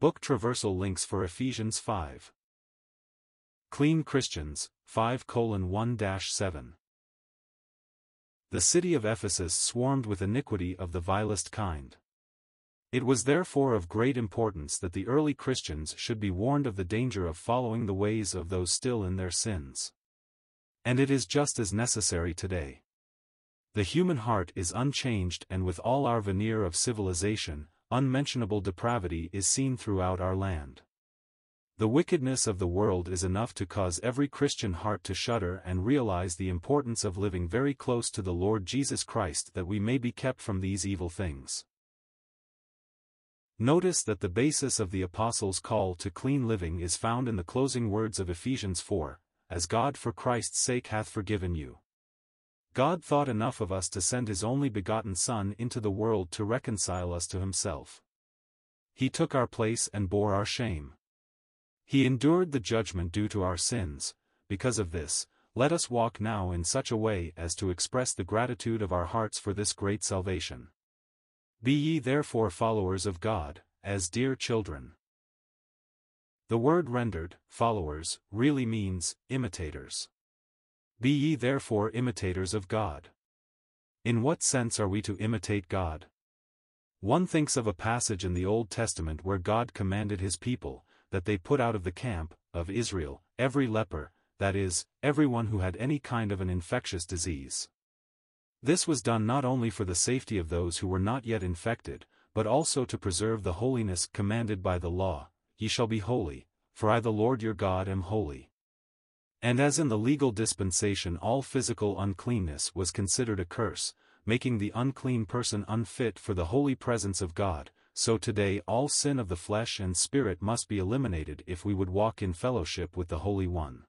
Book Traversal links for Ephesians 5. Clean Christians, 5 1 7. The city of Ephesus swarmed with iniquity of the vilest kind. It was therefore of great importance that the early Christians should be warned of the danger of following the ways of those still in their sins. And it is just as necessary today. The human heart is unchanged and with all our veneer of civilization, unmentionable depravity is seen throughout our land. The wickedness of the world is enough to cause every Christian heart to shudder and realize the importance of living very close to the Lord Jesus Christ that we may be kept from these evil things. Notice that the basis of the Apostles' call to clean living is found in the closing words of Ephesians 4, As God for Christ's sake hath forgiven you. God thought enough of us to send his only begotten Son into the world to reconcile us to himself. He took our place and bore our shame. He endured the judgment due to our sins, because of this, let us walk now in such a way as to express the gratitude of our hearts for this great salvation. Be ye therefore followers of God, as dear children. The word rendered, followers, really means, imitators. Be ye therefore imitators of God. In what sense are we to imitate God? One thinks of a passage in the Old Testament where God commanded his people, that they put out of the camp, of Israel, every leper, that is, everyone who had any kind of an infectious disease. This was done not only for the safety of those who were not yet infected, but also to preserve the holiness commanded by the law, Ye shall be holy, for I the Lord your God am holy. And as in the legal dispensation all physical uncleanness was considered a curse, making the unclean person unfit for the holy presence of God, so today all sin of the flesh and spirit must be eliminated if we would walk in fellowship with the Holy One.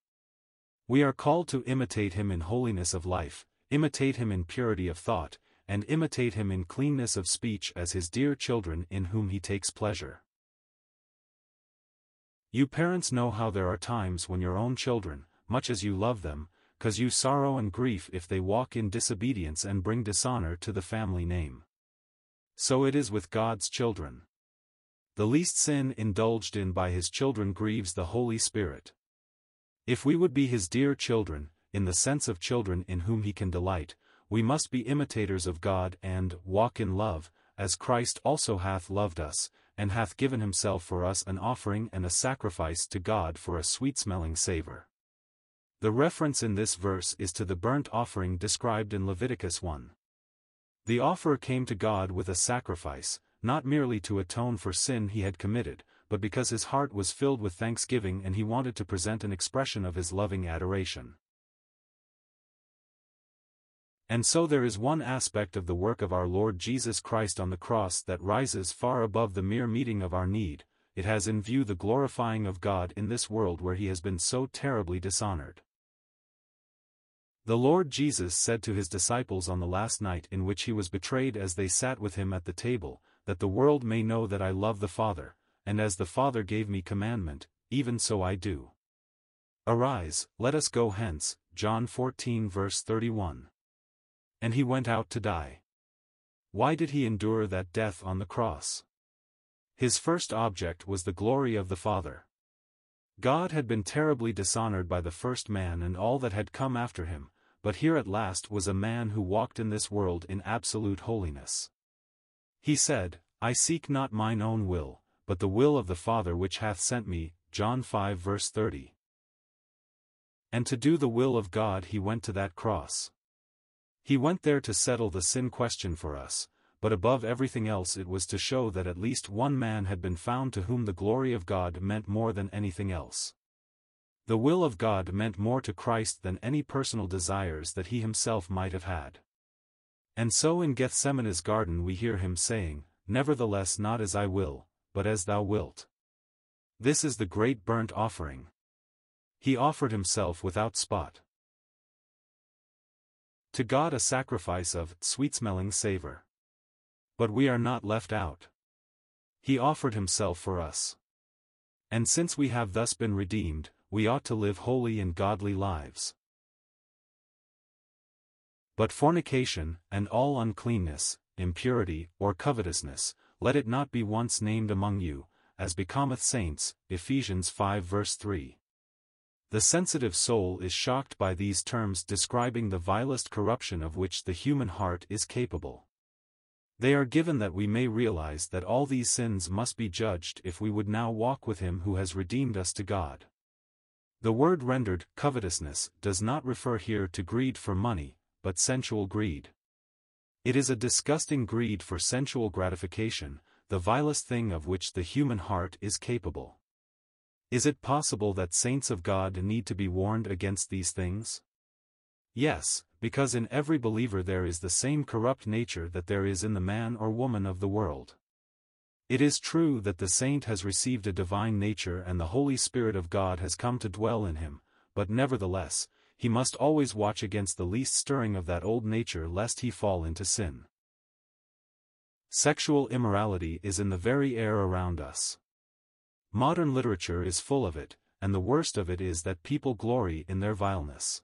We are called to imitate him in holiness of life, imitate him in purity of thought, and imitate him in cleanness of speech as his dear children in whom he takes pleasure. You parents know how there are times when your own children, much as you love them, cause you sorrow and grief if they walk in disobedience and bring dishonor to the family name. So it is with God's children. The least sin indulged in by his children grieves the Holy Spirit. If we would be his dear children, in the sense of children in whom he can delight, we must be imitators of God and walk in love, as Christ also hath loved us, and hath given himself for us an offering and a sacrifice to God for a sweet-smelling savour. The reference in this verse is to the burnt offering described in Leviticus 1. The offerer came to God with a sacrifice, not merely to atone for sin he had committed, but because his heart was filled with thanksgiving and he wanted to present an expression of his loving adoration. And so there is one aspect of the work of our Lord Jesus Christ on the cross that rises far above the mere meeting of our need, it has in view the glorifying of God in this world where he has been so terribly dishonored. The Lord Jesus said to his disciples on the last night in which he was betrayed as they sat with him at the table, that the world may know that I love the Father, and as the Father gave me commandment, even so I do. Arise, let us go hence, John 14 verse 31 and he went out to die. Why did he endure that death on the cross? His first object was the glory of the Father. God had been terribly dishonored by the first man and all that had come after him, but here at last was a man who walked in this world in absolute holiness. He said, I seek not mine own will, but the will of the Father which hath sent me, John 5 verse 30. And to do the will of God he went to that cross. He went there to settle the sin question for us, but above everything else it was to show that at least one man had been found to whom the glory of God meant more than anything else. The will of God meant more to Christ than any personal desires that he himself might have had. And so in Gethsemane's garden we hear him saying, Nevertheless not as I will, but as thou wilt. This is the great burnt offering. He offered himself without spot. To God a sacrifice of sweet-smelling savor. But we are not left out. He offered himself for us. And since we have thus been redeemed, we ought to live holy and godly lives. But fornication, and all uncleanness, impurity, or covetousness, let it not be once named among you, as becometh saints, Ephesians 5 verse 3. The sensitive soul is shocked by these terms describing the vilest corruption of which the human heart is capable. They are given that we may realize that all these sins must be judged if we would now walk with Him who has redeemed us to God. The word rendered covetousness does not refer here to greed for money, but sensual greed. It is a disgusting greed for sensual gratification, the vilest thing of which the human heart is capable. Is it possible that saints of God need to be warned against these things? Yes, because in every believer there is the same corrupt nature that there is in the man or woman of the world. It is true that the saint has received a divine nature and the Holy Spirit of God has come to dwell in him, but nevertheless, he must always watch against the least stirring of that old nature lest he fall into sin. Sexual immorality is in the very air around us. Modern literature is full of it, and the worst of it is that people glory in their vileness.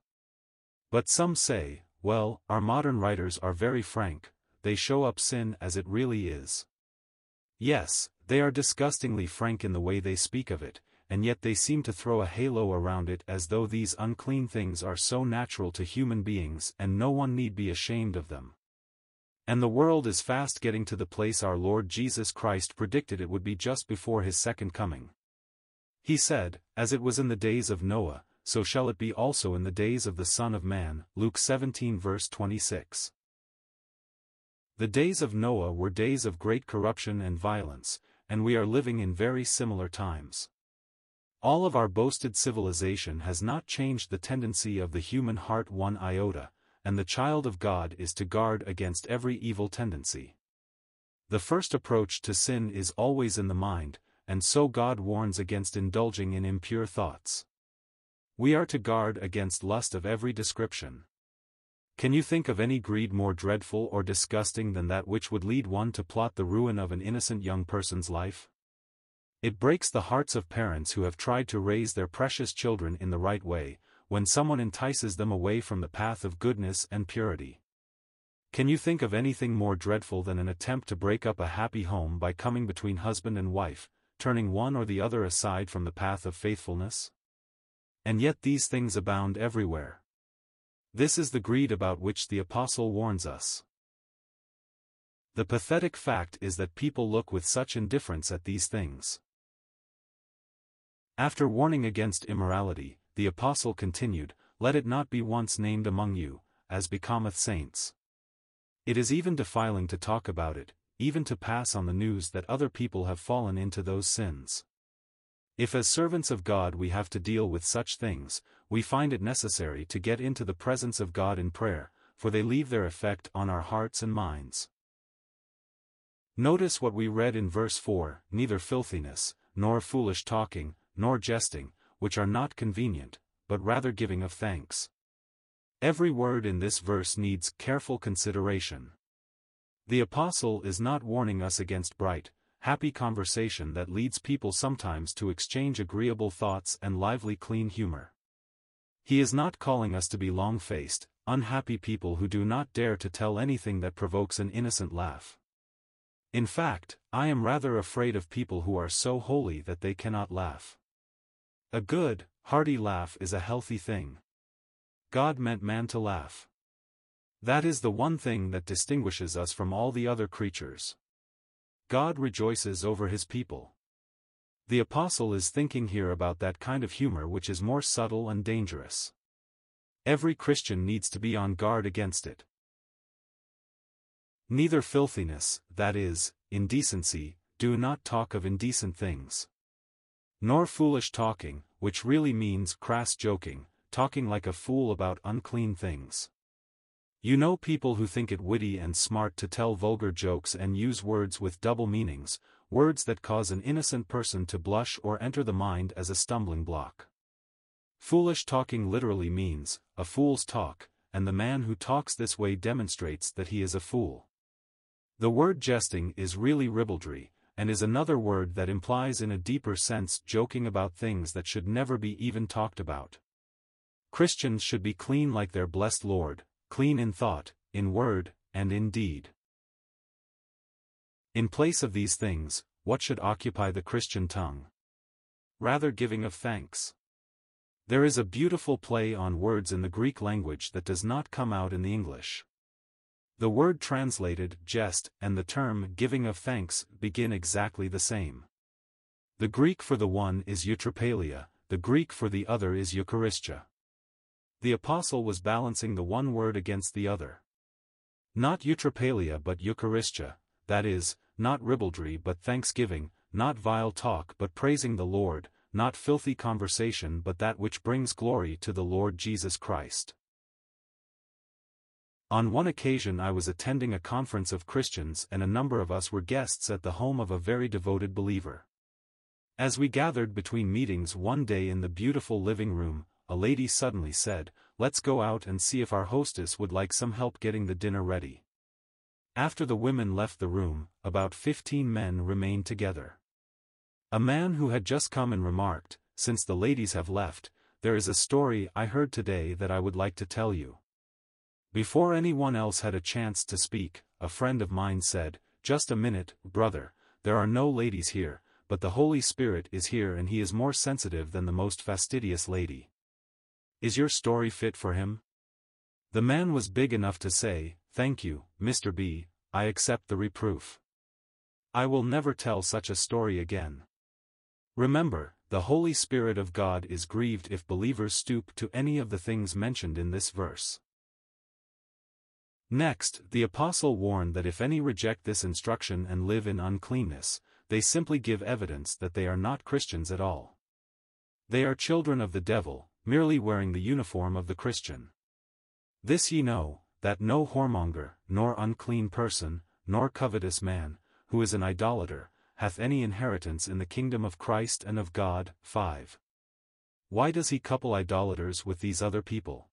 But some say, well, our modern writers are very frank, they show up sin as it really is. Yes, they are disgustingly frank in the way they speak of it, and yet they seem to throw a halo around it as though these unclean things are so natural to human beings and no one need be ashamed of them. And the world is fast getting to the place our Lord Jesus Christ predicted it would be just before his second coming. He said, As it was in the days of Noah, so shall it be also in the days of the Son of Man. Luke 17 verse 26. The days of Noah were days of great corruption and violence, and we are living in very similar times. All of our boasted civilization has not changed the tendency of the human heart one iota, and the child of God is to guard against every evil tendency. The first approach to sin is always in the mind, and so God warns against indulging in impure thoughts. We are to guard against lust of every description. Can you think of any greed more dreadful or disgusting than that which would lead one to plot the ruin of an innocent young person's life? It breaks the hearts of parents who have tried to raise their precious children in the right way, when someone entices them away from the path of goodness and purity. Can you think of anything more dreadful than an attempt to break up a happy home by coming between husband and wife, turning one or the other aside from the path of faithfulness? And yet these things abound everywhere. This is the greed about which the Apostle warns us. The pathetic fact is that people look with such indifference at these things. After warning against immorality, the apostle continued, Let it not be once named among you, as becometh saints. It is even defiling to talk about it, even to pass on the news that other people have fallen into those sins. If as servants of God we have to deal with such things, we find it necessary to get into the presence of God in prayer, for they leave their effect on our hearts and minds. Notice what we read in verse 4 Neither filthiness, nor foolish talking, nor jesting, which are not convenient, but rather giving of thanks. Every word in this verse needs careful consideration. The Apostle is not warning us against bright, happy conversation that leads people sometimes to exchange agreeable thoughts and lively clean humor. He is not calling us to be long-faced, unhappy people who do not dare to tell anything that provokes an innocent laugh. In fact, I am rather afraid of people who are so holy that they cannot laugh. A good, hearty laugh is a healthy thing. God meant man to laugh. That is the one thing that distinguishes us from all the other creatures. God rejoices over his people. The apostle is thinking here about that kind of humor which is more subtle and dangerous. Every Christian needs to be on guard against it. Neither filthiness, that is, indecency, do not talk of indecent things. Nor foolish talking, which really means crass joking, talking like a fool about unclean things. You know people who think it witty and smart to tell vulgar jokes and use words with double meanings, words that cause an innocent person to blush or enter the mind as a stumbling block. Foolish talking literally means, a fool's talk, and the man who talks this way demonstrates that he is a fool. The word jesting is really ribaldry, and is another word that implies in a deeper sense joking about things that should never be even talked about. Christians should be clean like their blessed Lord, clean in thought, in word, and in deed. In place of these things, what should occupy the Christian tongue? Rather giving of thanks. There is a beautiful play on words in the Greek language that does not come out in the English. The word translated, jest, and the term, giving of thanks, begin exactly the same. The Greek for the one is eutrapelia, the Greek for the other is eucharistia. The apostle was balancing the one word against the other. Not eutrapelia but eucharistia, that is, not ribaldry but thanksgiving, not vile talk but praising the Lord, not filthy conversation but that which brings glory to the Lord Jesus Christ. On one occasion I was attending a conference of Christians and a number of us were guests at the home of a very devoted believer. As we gathered between meetings one day in the beautiful living room, a lady suddenly said, Let's go out and see if our hostess would like some help getting the dinner ready. After the women left the room, about fifteen men remained together. A man who had just come and remarked, Since the ladies have left, there is a story I heard today that I would like to tell you. Before anyone else had a chance to speak, a friend of mine said, Just a minute, brother, there are no ladies here, but the Holy Spirit is here and he is more sensitive than the most fastidious lady. Is your story fit for him? The man was big enough to say, Thank you, Mr. B, I accept the reproof. I will never tell such a story again. Remember, the Holy Spirit of God is grieved if believers stoop to any of the things mentioned in this verse. Next, the apostle warned that if any reject this instruction and live in uncleanness, they simply give evidence that they are not Christians at all. They are children of the devil, merely wearing the uniform of the Christian. This ye know, that no whoremonger, nor unclean person, nor covetous man, who is an idolater, hath any inheritance in the kingdom of Christ and of God. 5. Why does he couple idolaters with these other people?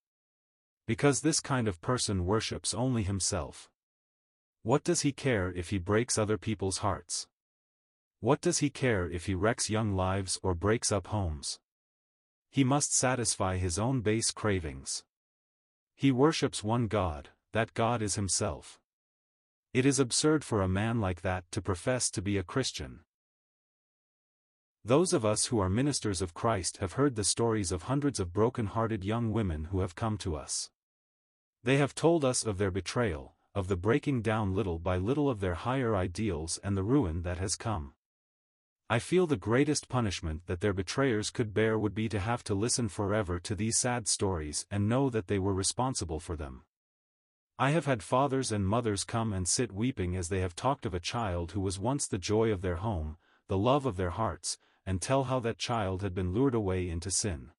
Because this kind of person worships only himself. What does he care if he breaks other people's hearts? What does he care if he wrecks young lives or breaks up homes? He must satisfy his own base cravings. He worships one God, that God is himself. It is absurd for a man like that to profess to be a Christian. Those of us who are ministers of Christ have heard the stories of hundreds of broken-hearted young women who have come to us. They have told us of their betrayal, of the breaking down little by little of their higher ideals and the ruin that has come. I feel the greatest punishment that their betrayers could bear would be to have to listen forever to these sad stories and know that they were responsible for them. I have had fathers and mothers come and sit weeping as they have talked of a child who was once the joy of their home, the love of their hearts, and tell how that child had been lured away into sin.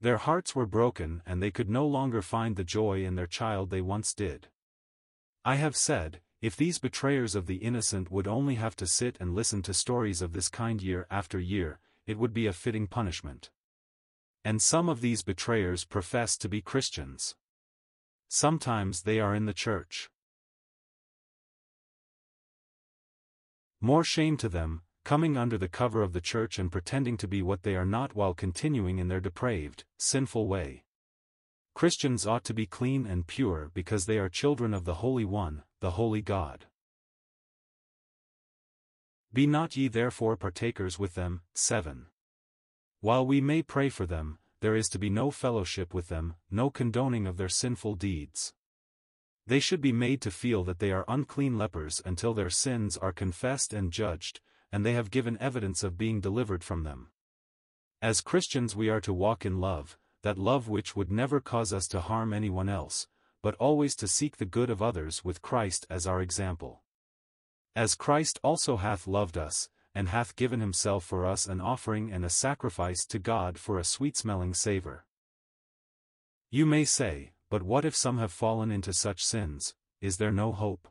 Their hearts were broken and they could no longer find the joy in their child they once did. I have said, if these betrayers of the innocent would only have to sit and listen to stories of this kind year after year, it would be a fitting punishment. And some of these betrayers profess to be Christians. Sometimes they are in the church. More shame to them, coming under the cover of the church and pretending to be what they are not while continuing in their depraved, sinful way. Christians ought to be clean and pure because they are children of the Holy One, the Holy God. Be not ye therefore partakers with them. 7. While we may pray for them, there is to be no fellowship with them, no condoning of their sinful deeds. They should be made to feel that they are unclean lepers until their sins are confessed and judged, and they have given evidence of being delivered from them. As Christians we are to walk in love, that love which would never cause us to harm anyone else, but always to seek the good of others with Christ as our example. As Christ also hath loved us, and hath given himself for us an offering and a sacrifice to God for a sweet-smelling savour. You may say, but what if some have fallen into such sins, is there no hope?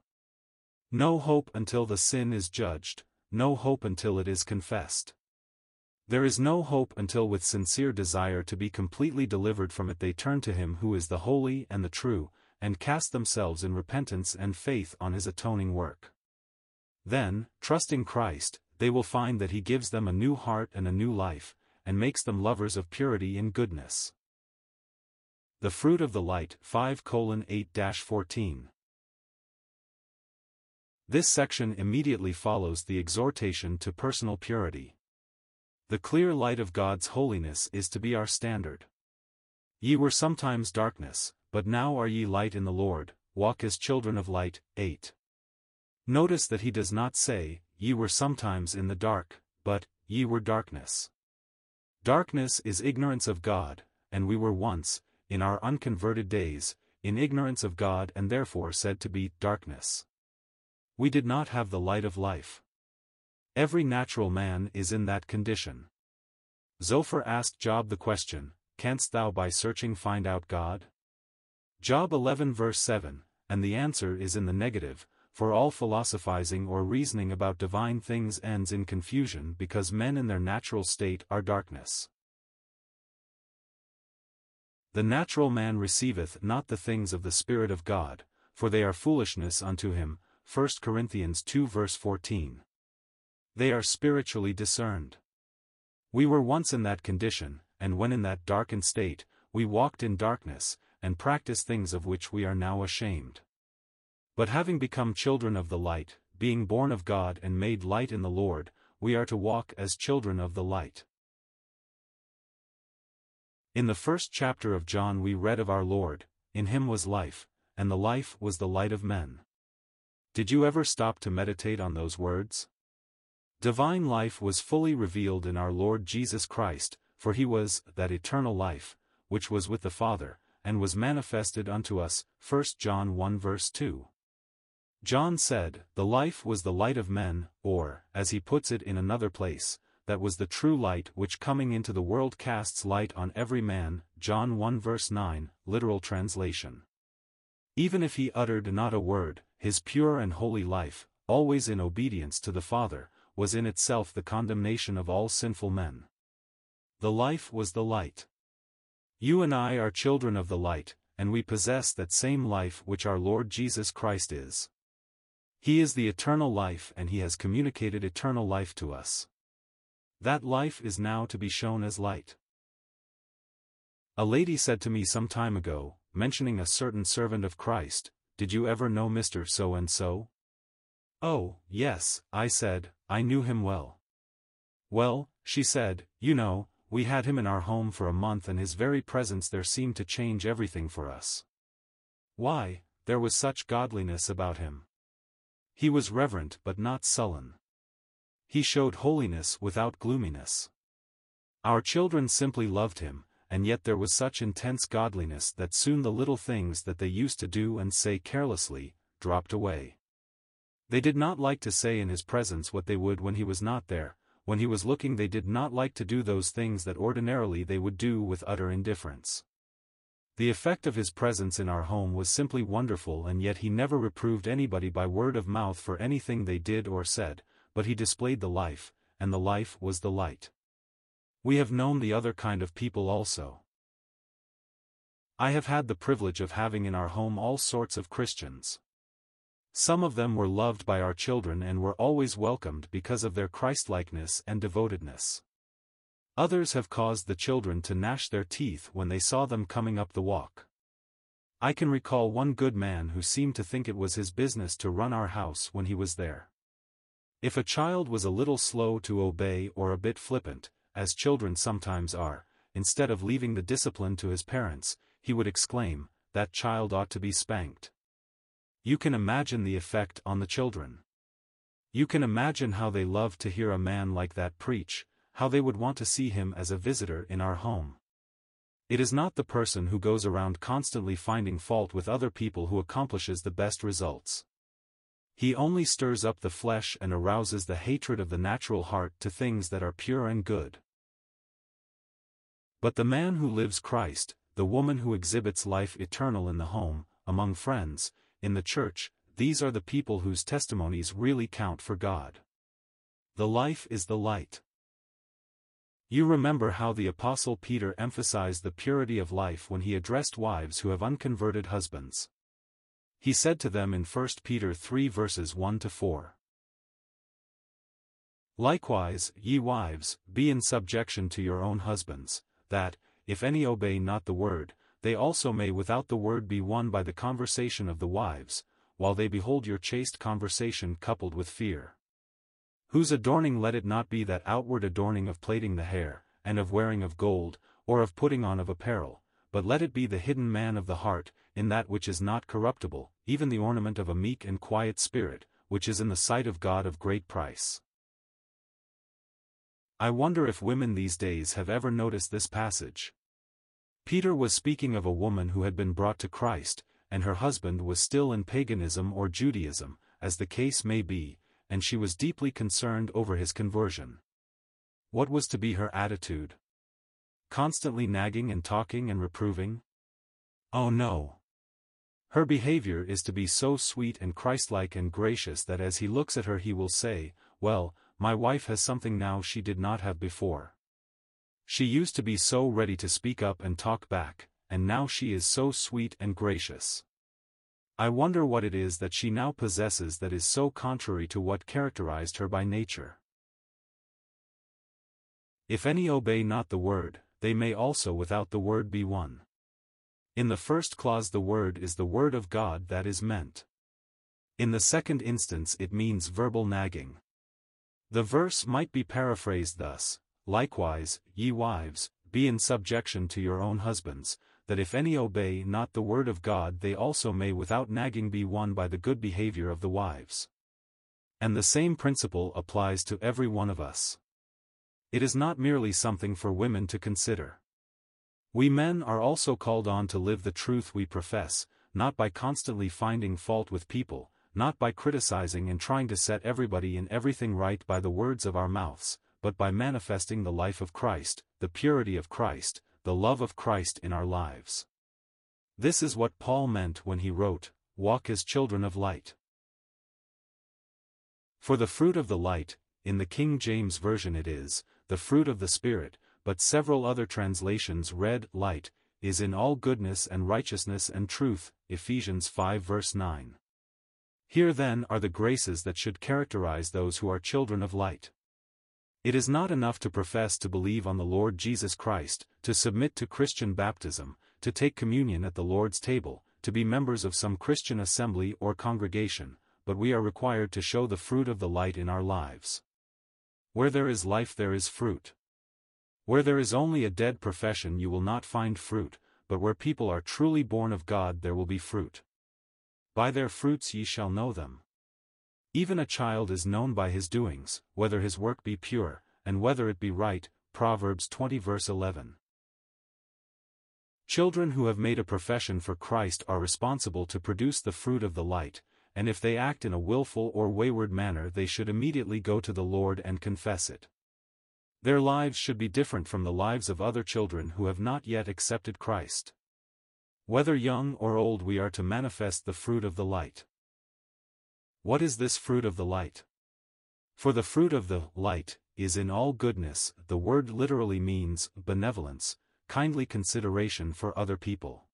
No hope until the sin is judged, no hope until it is confessed. There is no hope until with sincere desire to be completely delivered from it they turn to Him who is the holy and the true, and cast themselves in repentance and faith on His atoning work. Then, trusting Christ, they will find that He gives them a new heart and a new life, and makes them lovers of purity and goodness. The fruit of the light 5 8 14 This section immediately follows the exhortation to personal purity. The clear light of God's holiness is to be our standard. Ye were sometimes darkness, but now are ye light in the Lord, walk as children of light. 8. Notice that he does not say, Ye were sometimes in the dark, but, Ye were darkness. Darkness is ignorance of God, and we were once, in our unconverted days, in ignorance of God and therefore said to be darkness. We did not have the light of life. Every natural man is in that condition. Zophar asked Job the question, Canst thou by searching find out God? Job 11 verse 7, and the answer is in the negative, for all philosophizing or reasoning about divine things ends in confusion because men in their natural state are darkness. The natural man receiveth not the things of the Spirit of God, for they are foolishness unto him. 1 Corinthians 2 verse 14 they are spiritually discerned. We were once in that condition, and when in that darkened state, we walked in darkness, and practice things of which we are now ashamed. But having become children of the light, being born of God and made light in the Lord, we are to walk as children of the light. In the first chapter of John we read of our Lord, in him was life, and the life was the light of men. Did you ever stop to meditate on those words? Divine life was fully revealed in our Lord Jesus Christ, for he was that eternal life, which was with the Father, and was manifested unto us. 1 John 1 verse 2. John said, The life was the light of men, or, as he puts it in another place, that was the true light which coming into the world casts light on every man. John 1 verse 9, literal translation. Even if he uttered not a word, his pure and holy life, always in obedience to the Father, was in itself the condemnation of all sinful men. The life was the light. You and I are children of the light, and we possess that same life which our Lord Jesus Christ is. He is the eternal life and he has communicated eternal life to us. That life is now to be shown as light. A lady said to me some time ago, mentioning a certain servant of Christ, Did you ever know Mr. So-and-so? Oh, yes, I said, I knew him well. Well, she said, you know, we had him in our home for a month and his very presence there seemed to change everything for us. Why, there was such godliness about him. He was reverent but not sullen. He showed holiness without gloominess. Our children simply loved him, and yet there was such intense godliness that soon the little things that they used to do and say carelessly, dropped away. They did not like to say in his presence what they would when he was not there, when he was looking they did not like to do those things that ordinarily they would do with utter indifference. The effect of his presence in our home was simply wonderful and yet he never reproved anybody by word of mouth for anything they did or said, but he displayed the life, and the life was the light. We have known the other kind of people also. I have had the privilege of having in our home all sorts of Christians. Some of them were loved by our children and were always welcomed because of their Christlikeness and devotedness. Others have caused the children to gnash their teeth when they saw them coming up the walk. I can recall one good man who seemed to think it was his business to run our house when he was there. If a child was a little slow to obey or a bit flippant, as children sometimes are, instead of leaving the discipline to his parents, he would exclaim, that child ought to be spanked. You can imagine the effect on the children. You can imagine how they love to hear a man like that preach, how they would want to see him as a visitor in our home. It is not the person who goes around constantly finding fault with other people who accomplishes the best results. He only stirs up the flesh and arouses the hatred of the natural heart to things that are pure and good. But the man who lives Christ, the woman who exhibits life eternal in the home, among friends, in the church, these are the people whose testimonies really count for God. The life is the light. You remember how the Apostle Peter emphasized the purity of life when he addressed wives who have unconverted husbands. He said to them in 1 Peter 3 verses 1 to 4. Likewise, ye wives, be in subjection to your own husbands, that, if any obey not the word, they also may without the word be won by the conversation of the wives, while they behold your chaste conversation coupled with fear. Whose adorning let it not be that outward adorning of plaiting the hair, and of wearing of gold, or of putting on of apparel, but let it be the hidden man of the heart, in that which is not corruptible, even the ornament of a meek and quiet spirit, which is in the sight of God of great price. I wonder if women these days have ever noticed this passage. Peter was speaking of a woman who had been brought to Christ, and her husband was still in paganism or Judaism, as the case may be, and she was deeply concerned over his conversion. What was to be her attitude? Constantly nagging and talking and reproving? Oh no. Her behavior is to be so sweet and Christlike and gracious that as he looks at her he will say, Well, my wife has something now she did not have before. She used to be so ready to speak up and talk back, and now she is so sweet and gracious. I wonder what it is that she now possesses that is so contrary to what characterized her by nature. If any obey not the word, they may also without the word be won. In the first clause the word is the word of God that is meant. In the second instance it means verbal nagging. The verse might be paraphrased thus, Likewise, ye wives, be in subjection to your own husbands, that if any obey not the word of God they also may without nagging be won by the good behavior of the wives. And the same principle applies to every one of us. It is not merely something for women to consider. We men are also called on to live the truth we profess, not by constantly finding fault with people, not by criticizing and trying to set everybody and everything right by the words of our mouths, but by manifesting the life of Christ, the purity of Christ, the love of Christ in our lives. This is what Paul meant when he wrote, Walk as children of light. For the fruit of the light, in the King James Version it is, the fruit of the Spirit, but several other translations read, light, is in all goodness and righteousness and truth, Ephesians 5 verse 9. Here then are the graces that should characterize those who are children of light. It is not enough to profess to believe on the Lord Jesus Christ, to submit to Christian baptism, to take communion at the Lord's table, to be members of some Christian assembly or congregation, but we are required to show the fruit of the light in our lives. Where there is life there is fruit. Where there is only a dead profession you will not find fruit, but where people are truly born of God there will be fruit. By their fruits ye shall know them. Even a child is known by his doings, whether his work be pure, and whether it be right, Proverbs 20 verse 11. Children who have made a profession for Christ are responsible to produce the fruit of the light, and if they act in a wilful or wayward manner they should immediately go to the Lord and confess it. Their lives should be different from the lives of other children who have not yet accepted Christ. Whether young or old we are to manifest the fruit of the light. What is this fruit of the light? For the fruit of the light is in all goodness, the word literally means benevolence, kindly consideration for other people.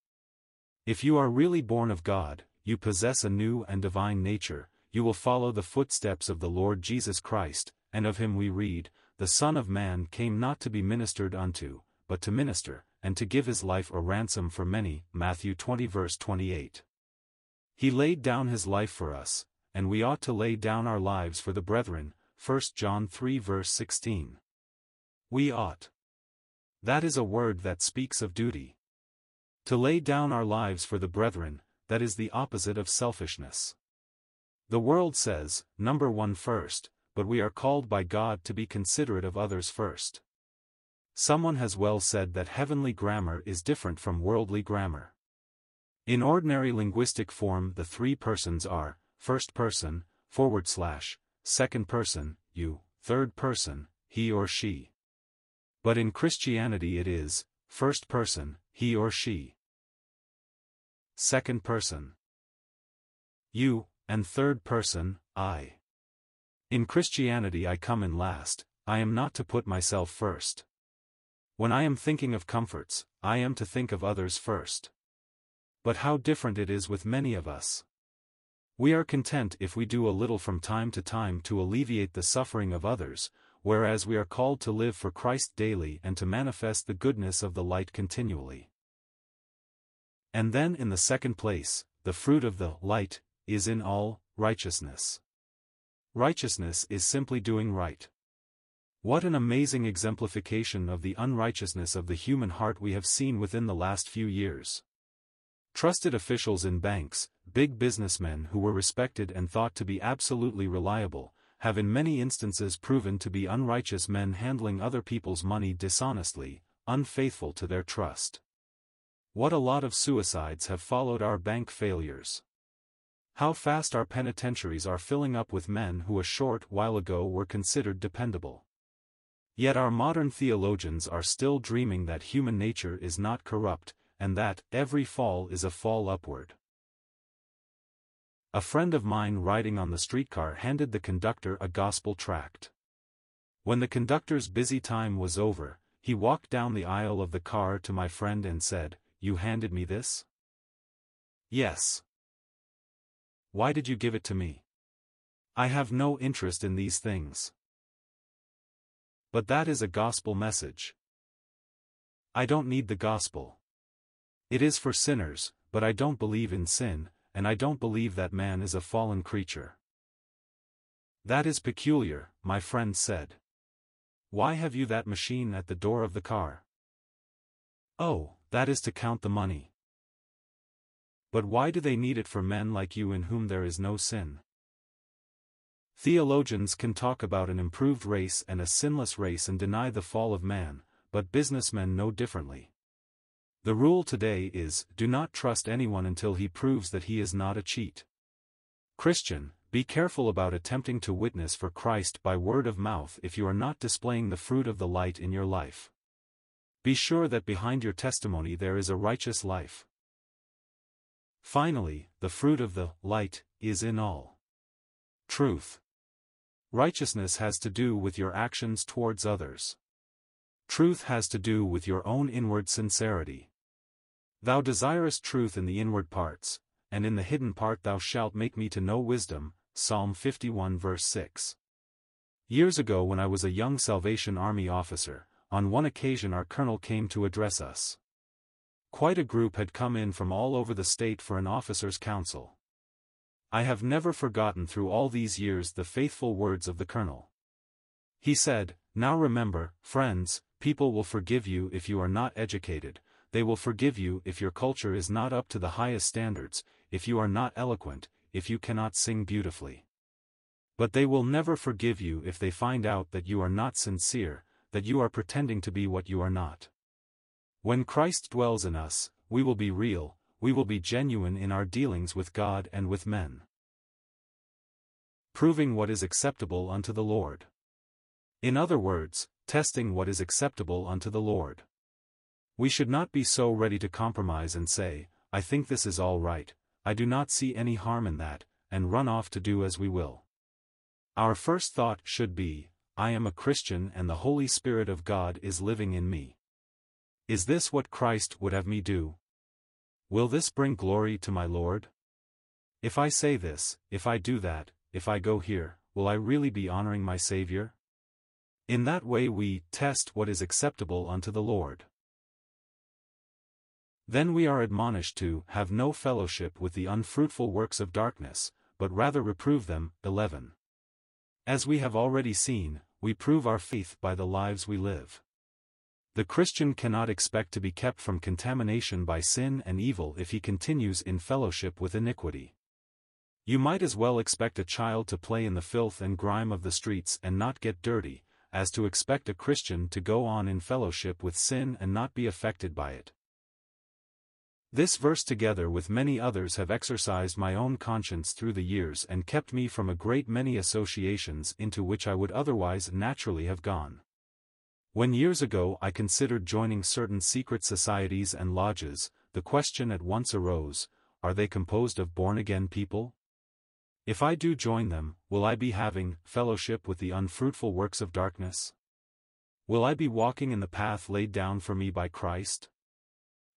If you are really born of God, you possess a new and divine nature, you will follow the footsteps of the Lord Jesus Christ, and of him we read, The Son of Man came not to be ministered unto, but to minister, and to give his life a ransom for many. Matthew 20 verse 28. He laid down his life for us, and we ought to lay down our lives for the brethren, 1 John 3 verse 16. We ought. That is a word that speaks of duty. To lay down our lives for the brethren, that is the opposite of selfishness. The world says, number one first, but we are called by God to be considerate of others first. Someone has well said that heavenly grammar is different from worldly grammar. In ordinary linguistic form the three persons are, first person, forward slash, second person, you, third person, he or she. But in Christianity it is, first person, he or she. Second person. You, and third person, I. In Christianity I come in last, I am not to put myself first. When I am thinking of comforts, I am to think of others first. But how different it is with many of us. We are content if we do a little from time to time to alleviate the suffering of others, whereas we are called to live for Christ daily and to manifest the goodness of the light continually. And then in the second place, the fruit of the light is in all, righteousness. Righteousness is simply doing right. What an amazing exemplification of the unrighteousness of the human heart we have seen within the last few years. Trusted officials in banks, big businessmen who were respected and thought to be absolutely reliable, have in many instances proven to be unrighteous men handling other people's money dishonestly, unfaithful to their trust. What a lot of suicides have followed our bank failures. How fast our penitentiaries are filling up with men who a short while ago were considered dependable. Yet our modern theologians are still dreaming that human nature is not corrupt, and that every fall is a fall upward. A friend of mine riding on the streetcar handed the conductor a gospel tract. When the conductor's busy time was over, he walked down the aisle of the car to my friend and said, You handed me this? Yes. Why did you give it to me? I have no interest in these things. But that is a gospel message. I don't need the gospel. It is for sinners, but I don't believe in sin, and I don't believe that man is a fallen creature. That is peculiar, my friend said. Why have you that machine at the door of the car? Oh, that is to count the money. But why do they need it for men like you in whom there is no sin? Theologians can talk about an improved race and a sinless race and deny the fall of man, but businessmen know differently. The rule today is, do not trust anyone until he proves that he is not a cheat. Christian, be careful about attempting to witness for Christ by word of mouth if you are not displaying the fruit of the light in your life. Be sure that behind your testimony there is a righteous life. Finally, the fruit of the light is in all truth. Righteousness has to do with your actions towards others. Truth has to do with your own inward sincerity. Thou desirest truth in the inward parts, and in the hidden part thou shalt make me to know wisdom. Psalm 51 verse 6. Years ago when I was a young Salvation Army officer, on one occasion our colonel came to address us. Quite a group had come in from all over the state for an officer's council. I have never forgotten through all these years the faithful words of the colonel. He said, Now remember, friends, people will forgive you if you are not educated, they will forgive you if your culture is not up to the highest standards, if you are not eloquent, if you cannot sing beautifully. But they will never forgive you if they find out that you are not sincere, that you are pretending to be what you are not. When Christ dwells in us, we will be real, we will be genuine in our dealings with God and with men. Proving what is acceptable unto the Lord. In other words, testing what is acceptable unto the Lord. We should not be so ready to compromise and say, I think this is all right, I do not see any harm in that, and run off to do as we will. Our first thought should be, I am a Christian and the Holy Spirit of God is living in me. Is this what Christ would have me do? Will this bring glory to my Lord? If I say this, if I do that, if I go here, will I really be honoring my Savior? In that way we test what is acceptable unto the Lord. Then we are admonished to have no fellowship with the unfruitful works of darkness, but rather reprove them. 11. As we have already seen, we prove our faith by the lives we live. The Christian cannot expect to be kept from contamination by sin and evil if he continues in fellowship with iniquity. You might as well expect a child to play in the filth and grime of the streets and not get dirty, as to expect a Christian to go on in fellowship with sin and not be affected by it. This verse together with many others have exercised my own conscience through the years and kept me from a great many associations into which I would otherwise naturally have gone. When years ago I considered joining certain secret societies and lodges, the question at once arose, are they composed of born-again people? If I do join them, will I be having fellowship with the unfruitful works of darkness? Will I be walking in the path laid down for me by Christ?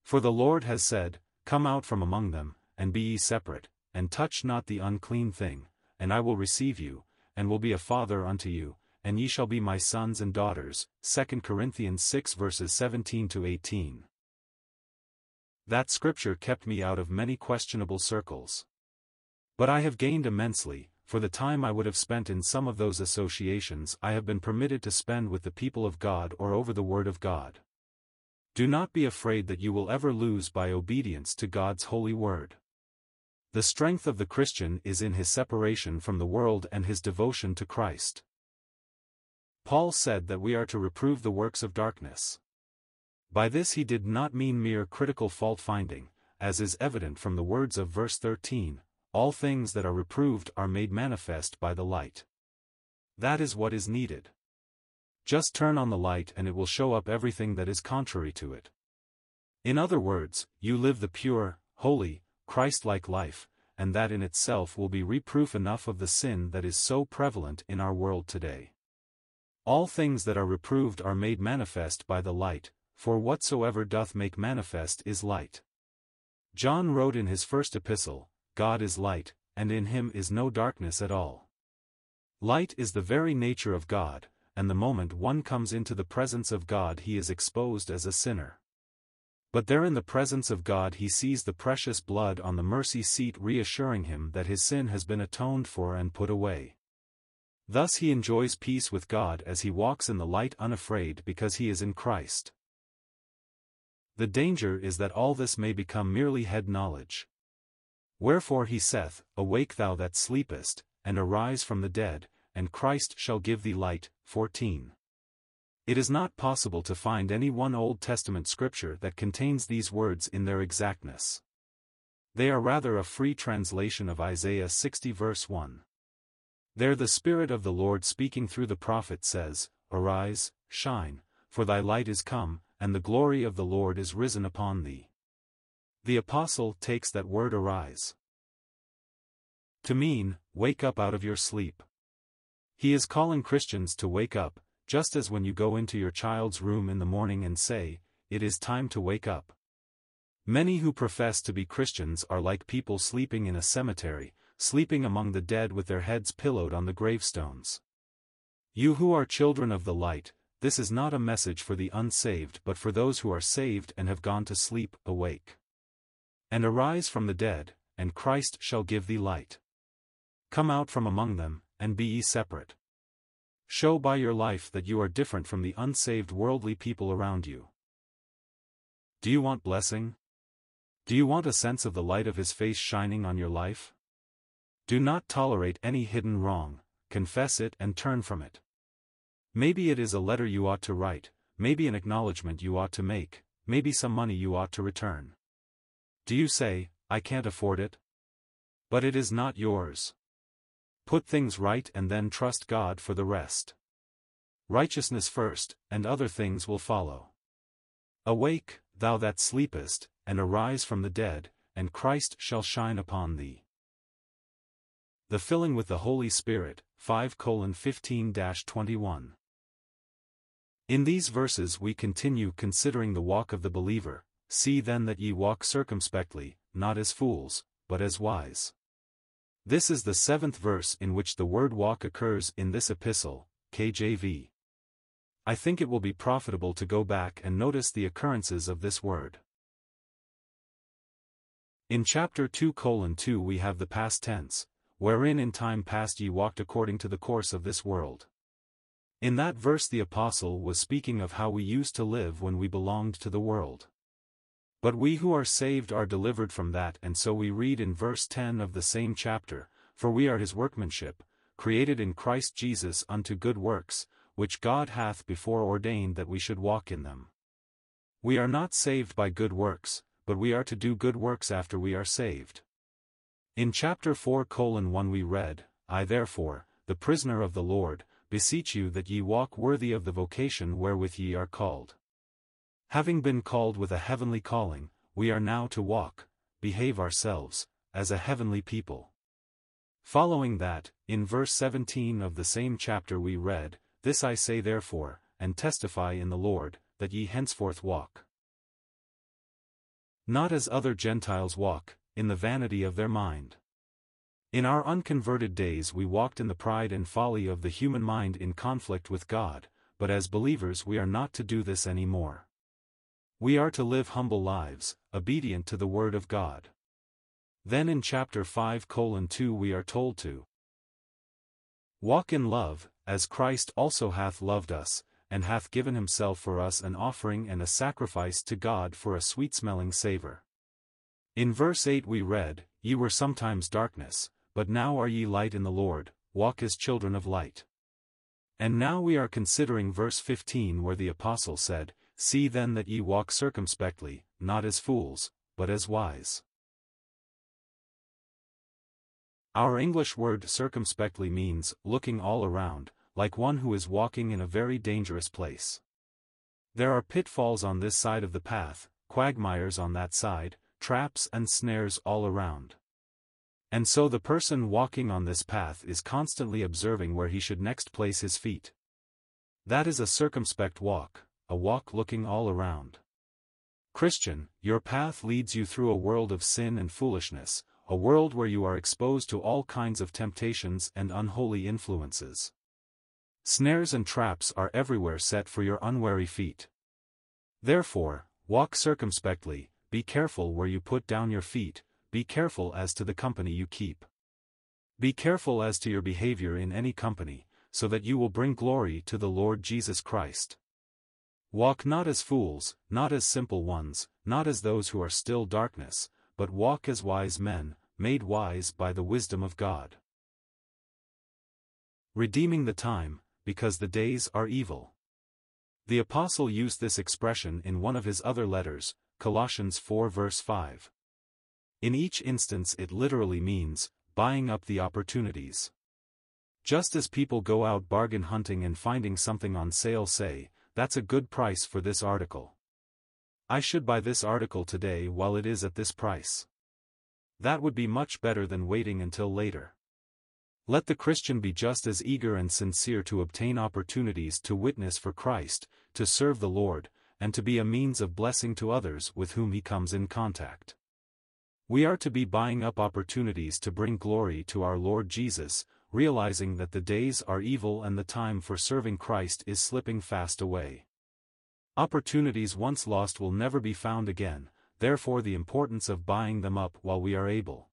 For the Lord has said, Come out from among them, and be ye separate, and touch not the unclean thing, and I will receive you, and will be a father unto you, and ye shall be my sons and daughters. 2 Corinthians 6 verses 17 to 18. That scripture kept me out of many questionable circles. But I have gained immensely, for the time I would have spent in some of those associations I have been permitted to spend with the people of God or over the Word of God. Do not be afraid that you will ever lose by obedience to God's holy Word. The strength of the Christian is in his separation from the world and his devotion to Christ. Paul said that we are to reprove the works of darkness. By this he did not mean mere critical fault-finding, as is evident from the words of verse 13, all things that are reproved are made manifest by the light. That is what is needed. Just turn on the light and it will show up everything that is contrary to it. In other words, you live the pure, holy, Christ-like life, and that in itself will be reproof enough of the sin that is so prevalent in our world today. All things that are reproved are made manifest by the light, for whatsoever doth make manifest is light. John wrote in his first epistle, God is light, and in him is no darkness at all. Light is the very nature of God, and the moment one comes into the presence of God he is exposed as a sinner. But there in the presence of God he sees the precious blood on the mercy seat reassuring him that his sin has been atoned for and put away. Thus he enjoys peace with God as he walks in the light unafraid because he is in Christ. The danger is that all this may become merely head knowledge. Wherefore he saith, Awake thou that sleepest, and arise from the dead, and Christ shall give thee light. 14. It is not possible to find any one Old Testament scripture that contains these words in their exactness. They are rather a free translation of Isaiah 60 verse 1. There the Spirit of the Lord speaking through the prophet says, Arise, shine, for thy light is come, and the glory of the Lord is risen upon thee. The apostle takes that word arise to mean, wake up out of your sleep. He is calling Christians to wake up, just as when you go into your child's room in the morning and say, It is time to wake up. Many who profess to be Christians are like people sleeping in a cemetery, sleeping among the dead with their heads pillowed on the gravestones. You who are children of the light, this is not a message for the unsaved but for those who are saved and have gone to sleep, awake. And arise from the dead, and Christ shall give thee light. Come out from among them, and be ye separate. Show by your life that you are different from the unsaved worldly people around you. Do you want blessing? Do you want a sense of the light of His face shining on your life? Do not tolerate any hidden wrong, confess it and turn from it. Maybe it is a letter you ought to write, maybe an acknowledgement you ought to make, maybe some money you ought to return. Do you say, I can't afford it? But it is not yours. Put things right and then trust God for the rest. Righteousness first, and other things will follow. Awake, thou that sleepest, and arise from the dead, and Christ shall shine upon thee. The filling with the Holy Spirit, 5 15 21. In these verses we continue considering the walk of the believer, see then that ye walk circumspectly, not as fools, but as wise. This is the seventh verse in which the word walk occurs in this epistle, KJV. I think it will be profitable to go back and notice the occurrences of this word. In chapter 2 2 we have the past tense, wherein in time past ye walked according to the course of this world. In that verse the apostle was speaking of how we used to live when we belonged to the world. But we who are saved are delivered from that and so we read in verse 10 of the same chapter, For we are his workmanship, created in Christ Jesus unto good works, which God hath before ordained that we should walk in them. We are not saved by good works, but we are to do good works after we are saved. In chapter 4 colon 1 we read, I therefore, the prisoner of the Lord, beseech you that ye walk worthy of the vocation wherewith ye are called. Having been called with a heavenly calling, we are now to walk, behave ourselves, as a heavenly people. Following that, in verse 17 of the same chapter we read, This I say therefore, and testify in the Lord, that ye henceforth walk. Not as other Gentiles walk, in the vanity of their mind. In our unconverted days we walked in the pride and folly of the human mind in conflict with God, but as believers we are not to do this any more. We are to live humble lives, obedient to the Word of God. Then in chapter 5 colon 2 we are told to walk in love, as Christ also hath loved us, and hath given himself for us an offering and a sacrifice to God for a sweet-smelling savour. In verse 8 we read, Ye were sometimes darkness, but now are ye light in the Lord, walk as children of light. And now we are considering verse 15 where the apostle said, See then that ye walk circumspectly, not as fools, but as wise. Our English word circumspectly means, looking all around, like one who is walking in a very dangerous place. There are pitfalls on this side of the path, quagmires on that side, traps and snares all around. And so the person walking on this path is constantly observing where he should next place his feet. That is a circumspect walk, a walk looking all around. Christian, your path leads you through a world of sin and foolishness, a world where you are exposed to all kinds of temptations and unholy influences. Snares and traps are everywhere set for your unwary feet. Therefore, walk circumspectly, be careful where you put down your feet, be careful as to the company you keep. Be careful as to your behavior in any company, so that you will bring glory to the Lord Jesus Christ. Walk not as fools, not as simple ones, not as those who are still darkness, but walk as wise men, made wise by the wisdom of God. Redeeming the time, because the days are evil. The Apostle used this expression in one of his other letters, Colossians 4 verse 5. In each instance it literally means, buying up the opportunities. Just as people go out bargain hunting and finding something on sale say, that's a good price for this article. I should buy this article today while it is at this price. That would be much better than waiting until later. Let the Christian be just as eager and sincere to obtain opportunities to witness for Christ, to serve the Lord, and to be a means of blessing to others with whom he comes in contact. We are to be buying up opportunities to bring glory to our Lord Jesus, realizing that the days are evil and the time for serving Christ is slipping fast away. Opportunities once lost will never be found again, therefore the importance of buying them up while we are able.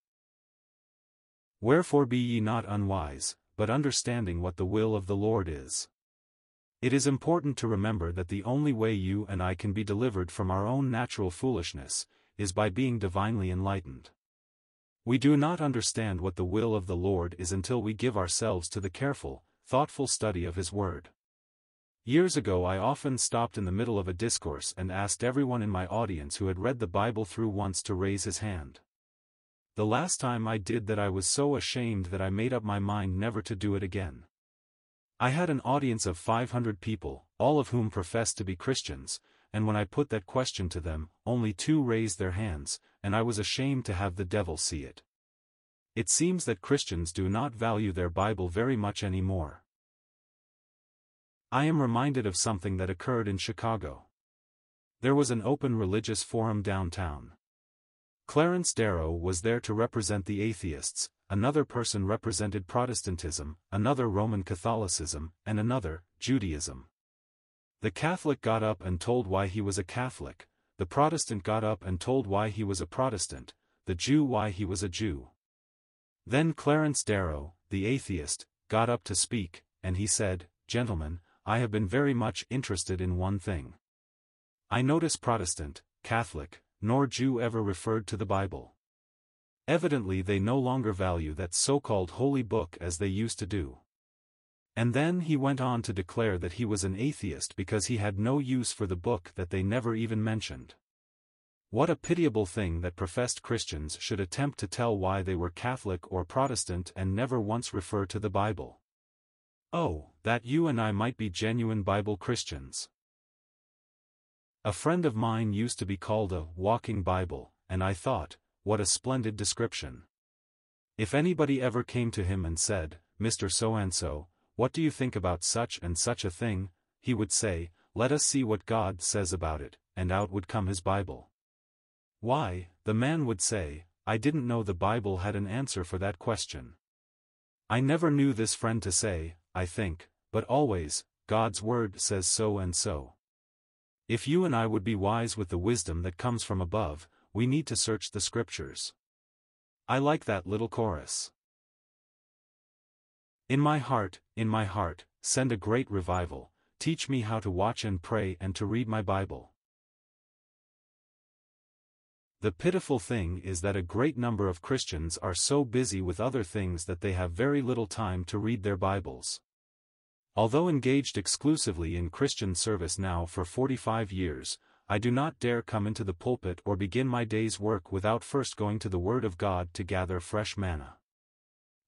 Wherefore be ye not unwise, but understanding what the will of the Lord is. It is important to remember that the only way you and I can be delivered from our own natural foolishness, is by being divinely enlightened. We do not understand what the will of the Lord is until we give ourselves to the careful, thoughtful study of His Word. Years ago I often stopped in the middle of a discourse and asked everyone in my audience who had read the Bible through once to raise his hand. The last time I did that I was so ashamed that I made up my mind never to do it again. I had an audience of 500 people, all of whom professed to be Christians, and when I put that question to them, only two raised their hands, and I was ashamed to have the devil see it. It seems that Christians do not value their Bible very much anymore. I am reminded of something that occurred in Chicago. There was an open religious forum downtown. Clarence Darrow was there to represent the atheists, another person represented Protestantism, another Roman Catholicism, and another, Judaism. The Catholic got up and told why he was a Catholic, the Protestant got up and told why he was a Protestant, the Jew why he was a Jew. Then Clarence Darrow, the atheist, got up to speak, and he said, Gentlemen, I have been very much interested in one thing. I notice Protestant, Catholic, nor Jew ever referred to the Bible. Evidently they no longer value that so-called holy book as they used to do. And then he went on to declare that he was an atheist because he had no use for the book that they never even mentioned. What a pitiable thing that professed Christians should attempt to tell why they were Catholic or Protestant and never once refer to the Bible. Oh, that you and I might be genuine Bible Christians. A friend of mine used to be called a walking Bible, and I thought, what a splendid description. If anybody ever came to him and said, Mr. So-and-so, what do you think about such and such a thing, he would say, let us see what God says about it, and out would come his Bible. Why, the man would say, I didn't know the Bible had an answer for that question. I never knew this friend to say, I think, but always, God's word says so and so. If you and I would be wise with the wisdom that comes from above, we need to search the scriptures. I like that little chorus. In my heart, in my heart, send a great revival, teach me how to watch and pray and to read my Bible. The pitiful thing is that a great number of Christians are so busy with other things that they have very little time to read their Bibles. Although engaged exclusively in Christian service now for 45 years, I do not dare come into the pulpit or begin my day's work without first going to the Word of God to gather fresh manna.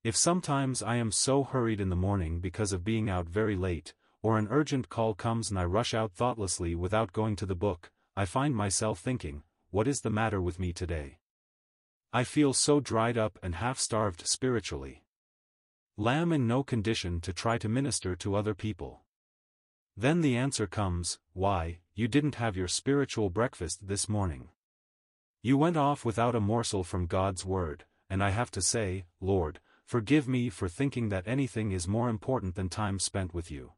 If sometimes I am so hurried in the morning because of being out very late, or an urgent call comes and I rush out thoughtlessly without going to the book, I find myself thinking, what is the matter with me today? I feel so dried up and half-starved spiritually. Lamb in no condition to try to minister to other people. Then the answer comes, why, you didn't have your spiritual breakfast this morning. You went off without a morsel from God's word, and I have to say, Lord, forgive me for thinking that anything is more important than time spent with you.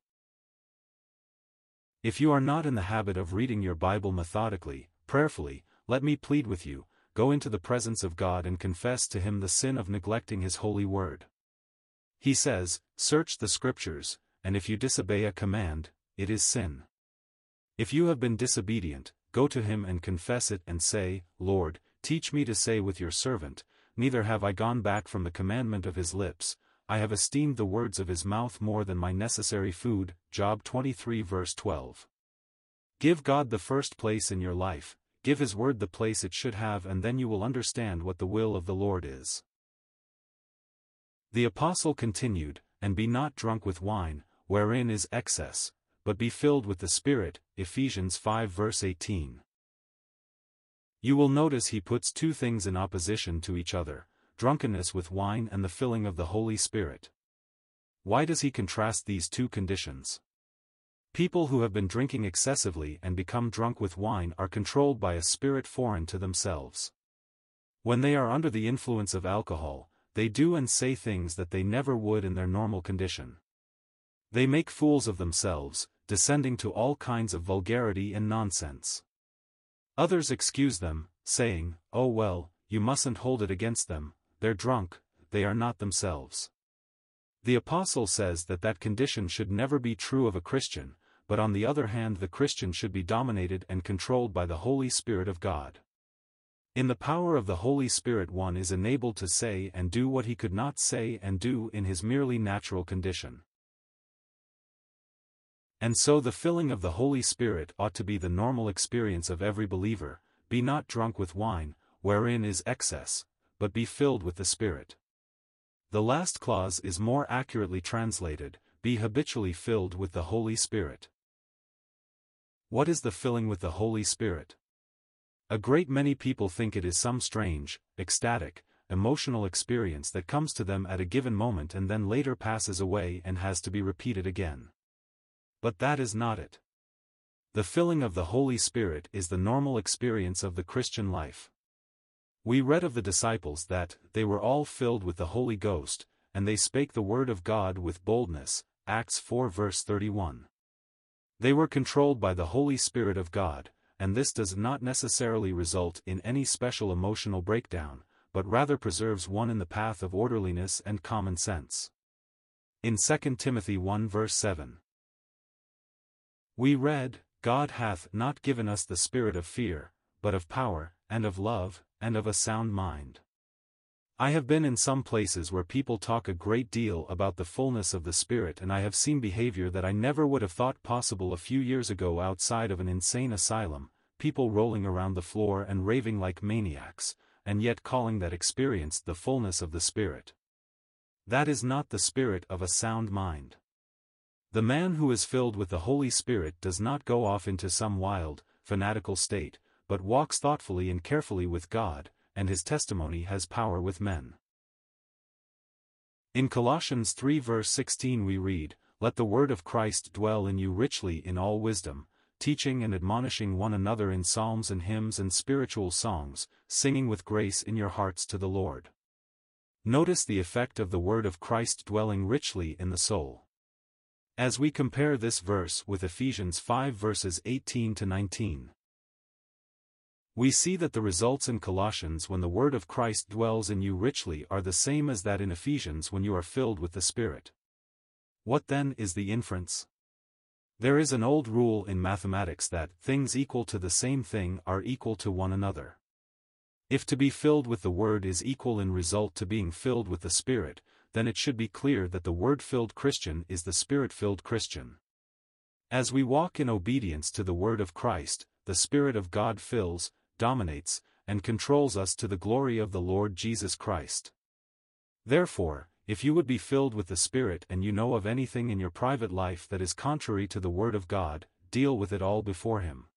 If you are not in the habit of reading your Bible methodically, prayerfully, let me plead with you, go into the presence of God and confess to him the sin of neglecting his holy word. He says, Search the scriptures, and if you disobey a command, it is sin. If you have been disobedient, go to him and confess it and say, Lord, teach me to say with your servant, Neither have I gone back from the commandment of his lips, I have esteemed the words of his mouth more than my necessary food. Job 23 verse 12. Give God the first place in your life, give his word the place it should have and then you will understand what the will of the Lord is. The apostle continued, And be not drunk with wine, wherein is excess, but be filled with the Spirit, Ephesians 5 verse 18. You will notice he puts two things in opposition to each other, drunkenness with wine and the filling of the Holy Spirit. Why does he contrast these two conditions? People who have been drinking excessively and become drunk with wine are controlled by a spirit foreign to themselves. When they are under the influence of alcohol, they do and say things that they never would in their normal condition. They make fools of themselves, descending to all kinds of vulgarity and nonsense. Others excuse them, saying, Oh well, you mustn't hold it against them, they're drunk, they are not themselves. The Apostle says that that condition should never be true of a Christian, but on the other hand the Christian should be dominated and controlled by the Holy Spirit of God. In the power of the Holy Spirit one is enabled to say and do what he could not say and do in his merely natural condition. And so the filling of the Holy Spirit ought to be the normal experience of every believer, be not drunk with wine, wherein is excess, but be filled with the Spirit. The last clause is more accurately translated, be habitually filled with the Holy Spirit. What is the filling with the Holy Spirit? A great many people think it is some strange, ecstatic, emotional experience that comes to them at a given moment and then later passes away and has to be repeated again. But that is not it. The filling of the Holy Spirit is the normal experience of the Christian life. We read of the disciples that, they were all filled with the Holy Ghost, and they spake the word of God with boldness, Acts 4 verse 31. They were controlled by the Holy Spirit of God, and this does not necessarily result in any special emotional breakdown, but rather preserves one in the path of orderliness and common sense. In 2 Timothy 1 verse 7. We read, God hath not given us the spirit of fear, but of power, and of love, and of a sound mind. I have been in some places where people talk a great deal about the fullness of the Spirit and I have seen behavior that I never would have thought possible a few years ago outside of an insane asylum, people rolling around the floor and raving like maniacs, and yet calling that experience the fullness of the Spirit. That is not the spirit of a sound mind. The man who is filled with the Holy Spirit does not go off into some wild, fanatical state, but walks thoughtfully and carefully with God, and his testimony has power with men. In Colossians 3 verse 16 we read, Let the word of Christ dwell in you richly in all wisdom, teaching and admonishing one another in psalms and hymns and spiritual songs, singing with grace in your hearts to the Lord. Notice the effect of the word of Christ dwelling richly in the soul. As we compare this verse with Ephesians 5 verses 18 to 19, We see that the results in Colossians when the word of Christ dwells in you richly are the same as that in Ephesians when you are filled with the Spirit. What then is the inference? There is an old rule in mathematics that things equal to the same thing are equal to one another. If to be filled with the Word is equal in result to being filled with the Spirit, then it should be clear that the Word-filled Christian is the Spirit-filled Christian. As we walk in obedience to the Word of Christ, the Spirit of God fills, dominates, and controls us to the glory of the Lord Jesus Christ. Therefore, if you would be filled with the Spirit and you know of anything in your private life that is contrary to the Word of God, deal with it all before Him.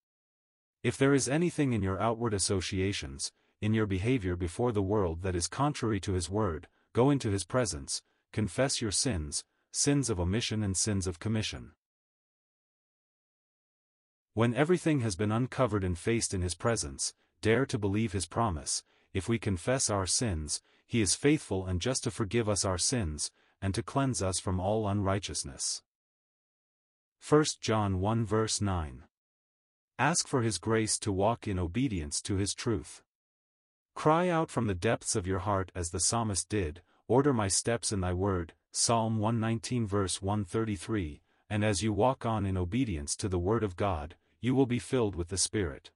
If there is anything in your outward associations, in your behavior before the world that is contrary to His Word, go into His presence, confess your sins, sins of omission and sins of commission. When everything has been uncovered and faced in His presence, dare to believe His promise, if we confess our sins, he is faithful and just to forgive us our sins, and to cleanse us from all unrighteousness. 1 John 1 verse 9. Ask for his grace to walk in obedience to his truth. Cry out from the depths of your heart as the psalmist did, Order my steps in thy word, Psalm 119 verse 133, and as you walk on in obedience to the word of God, you will be filled with the Spirit.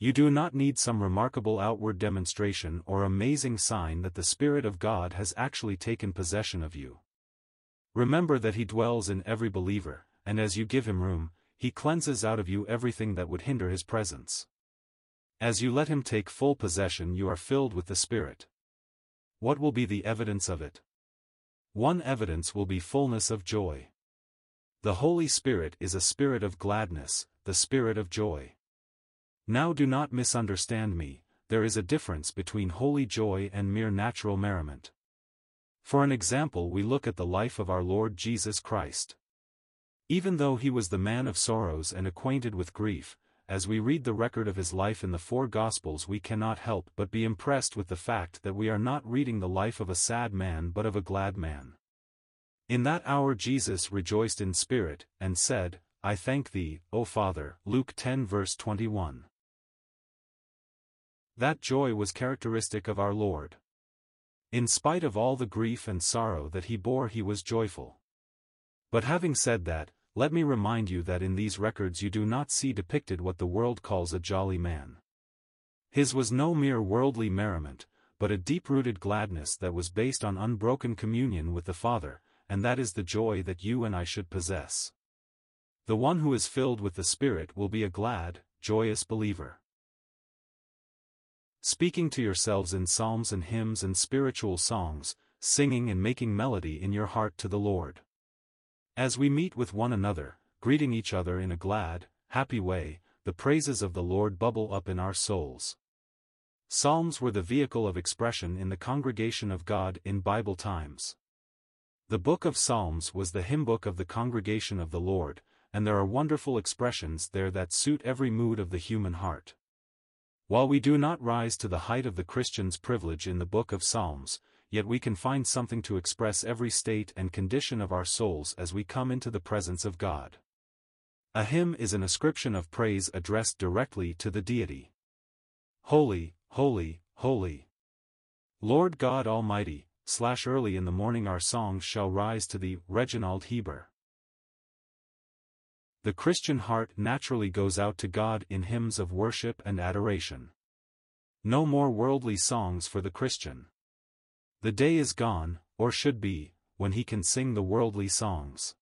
You do not need some remarkable outward demonstration or amazing sign that the Spirit of God has actually taken possession of you. Remember that He dwells in every believer, and as you give Him room, He cleanses out of you everything that would hinder His presence. As you let Him take full possession you are filled with the Spirit. What will be the evidence of it? One evidence will be fullness of joy. The Holy Spirit is a spirit of gladness, the spirit of joy. Now do not misunderstand me, there is a difference between holy joy and mere natural merriment. For an example we look at the life of our Lord Jesus Christ. Even though he was the man of sorrows and acquainted with grief, as we read the record of his life in the four Gospels we cannot help but be impressed with the fact that we are not reading the life of a sad man but of a glad man. In that hour Jesus rejoiced in spirit, and said, I thank thee, O Father. Luke 10 verse 21. That joy was characteristic of our Lord. In spite of all the grief and sorrow that he bore he was joyful. But having said that, let me remind you that in these records you do not see depicted what the world calls a jolly man. His was no mere worldly merriment, but a deep-rooted gladness that was based on unbroken communion with the Father, and that is the joy that you and I should possess. The one who is filled with the Spirit will be a glad, joyous believer speaking to yourselves in psalms and hymns and spiritual songs, singing and making melody in your heart to the Lord. As we meet with one another, greeting each other in a glad, happy way, the praises of the Lord bubble up in our souls. Psalms were the vehicle of expression in the congregation of God in Bible times. The book of Psalms was the hymn book of the congregation of the Lord, and there are wonderful expressions there that suit every mood of the human heart. While we do not rise to the height of the Christian's privilege in the book of Psalms, yet we can find something to express every state and condition of our souls as we come into the presence of God. A hymn is an ascription of praise addressed directly to the deity. Holy, holy, holy. Lord God Almighty, slash early in the morning our songs shall rise to thee, Reginald Heber. The Christian heart naturally goes out to God in hymns of worship and adoration. No more worldly songs for the Christian. The day is gone, or should be, when he can sing the worldly songs.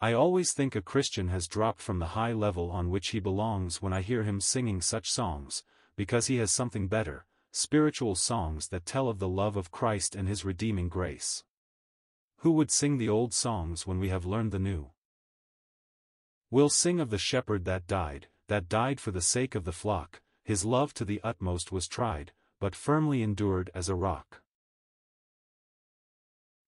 I always think a Christian has dropped from the high level on which he belongs when I hear him singing such songs, because he has something better, spiritual songs that tell of the love of Christ and his redeeming grace. Who would sing the old songs when we have learned the new? We'll sing of the shepherd that died, that died for the sake of the flock, his love to the utmost was tried, but firmly endured as a rock.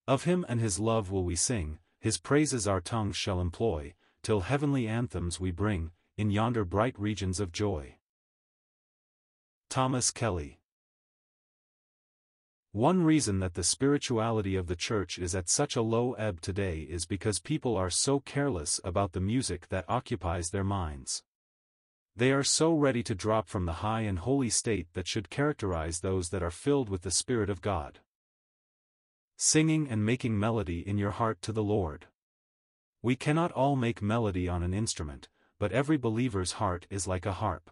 Of him and his love will we sing, his praises our tongues shall employ, till heavenly anthems we bring, in yonder bright regions of joy. Thomas Kelly one reason that the spirituality of the church is at such a low ebb today is because people are so careless about the music that occupies their minds. They are so ready to drop from the high and holy state that should characterize those that are filled with the Spirit of God. Singing and making melody in your heart to the Lord. We cannot all make melody on an instrument, but every believer's heart is like a harp.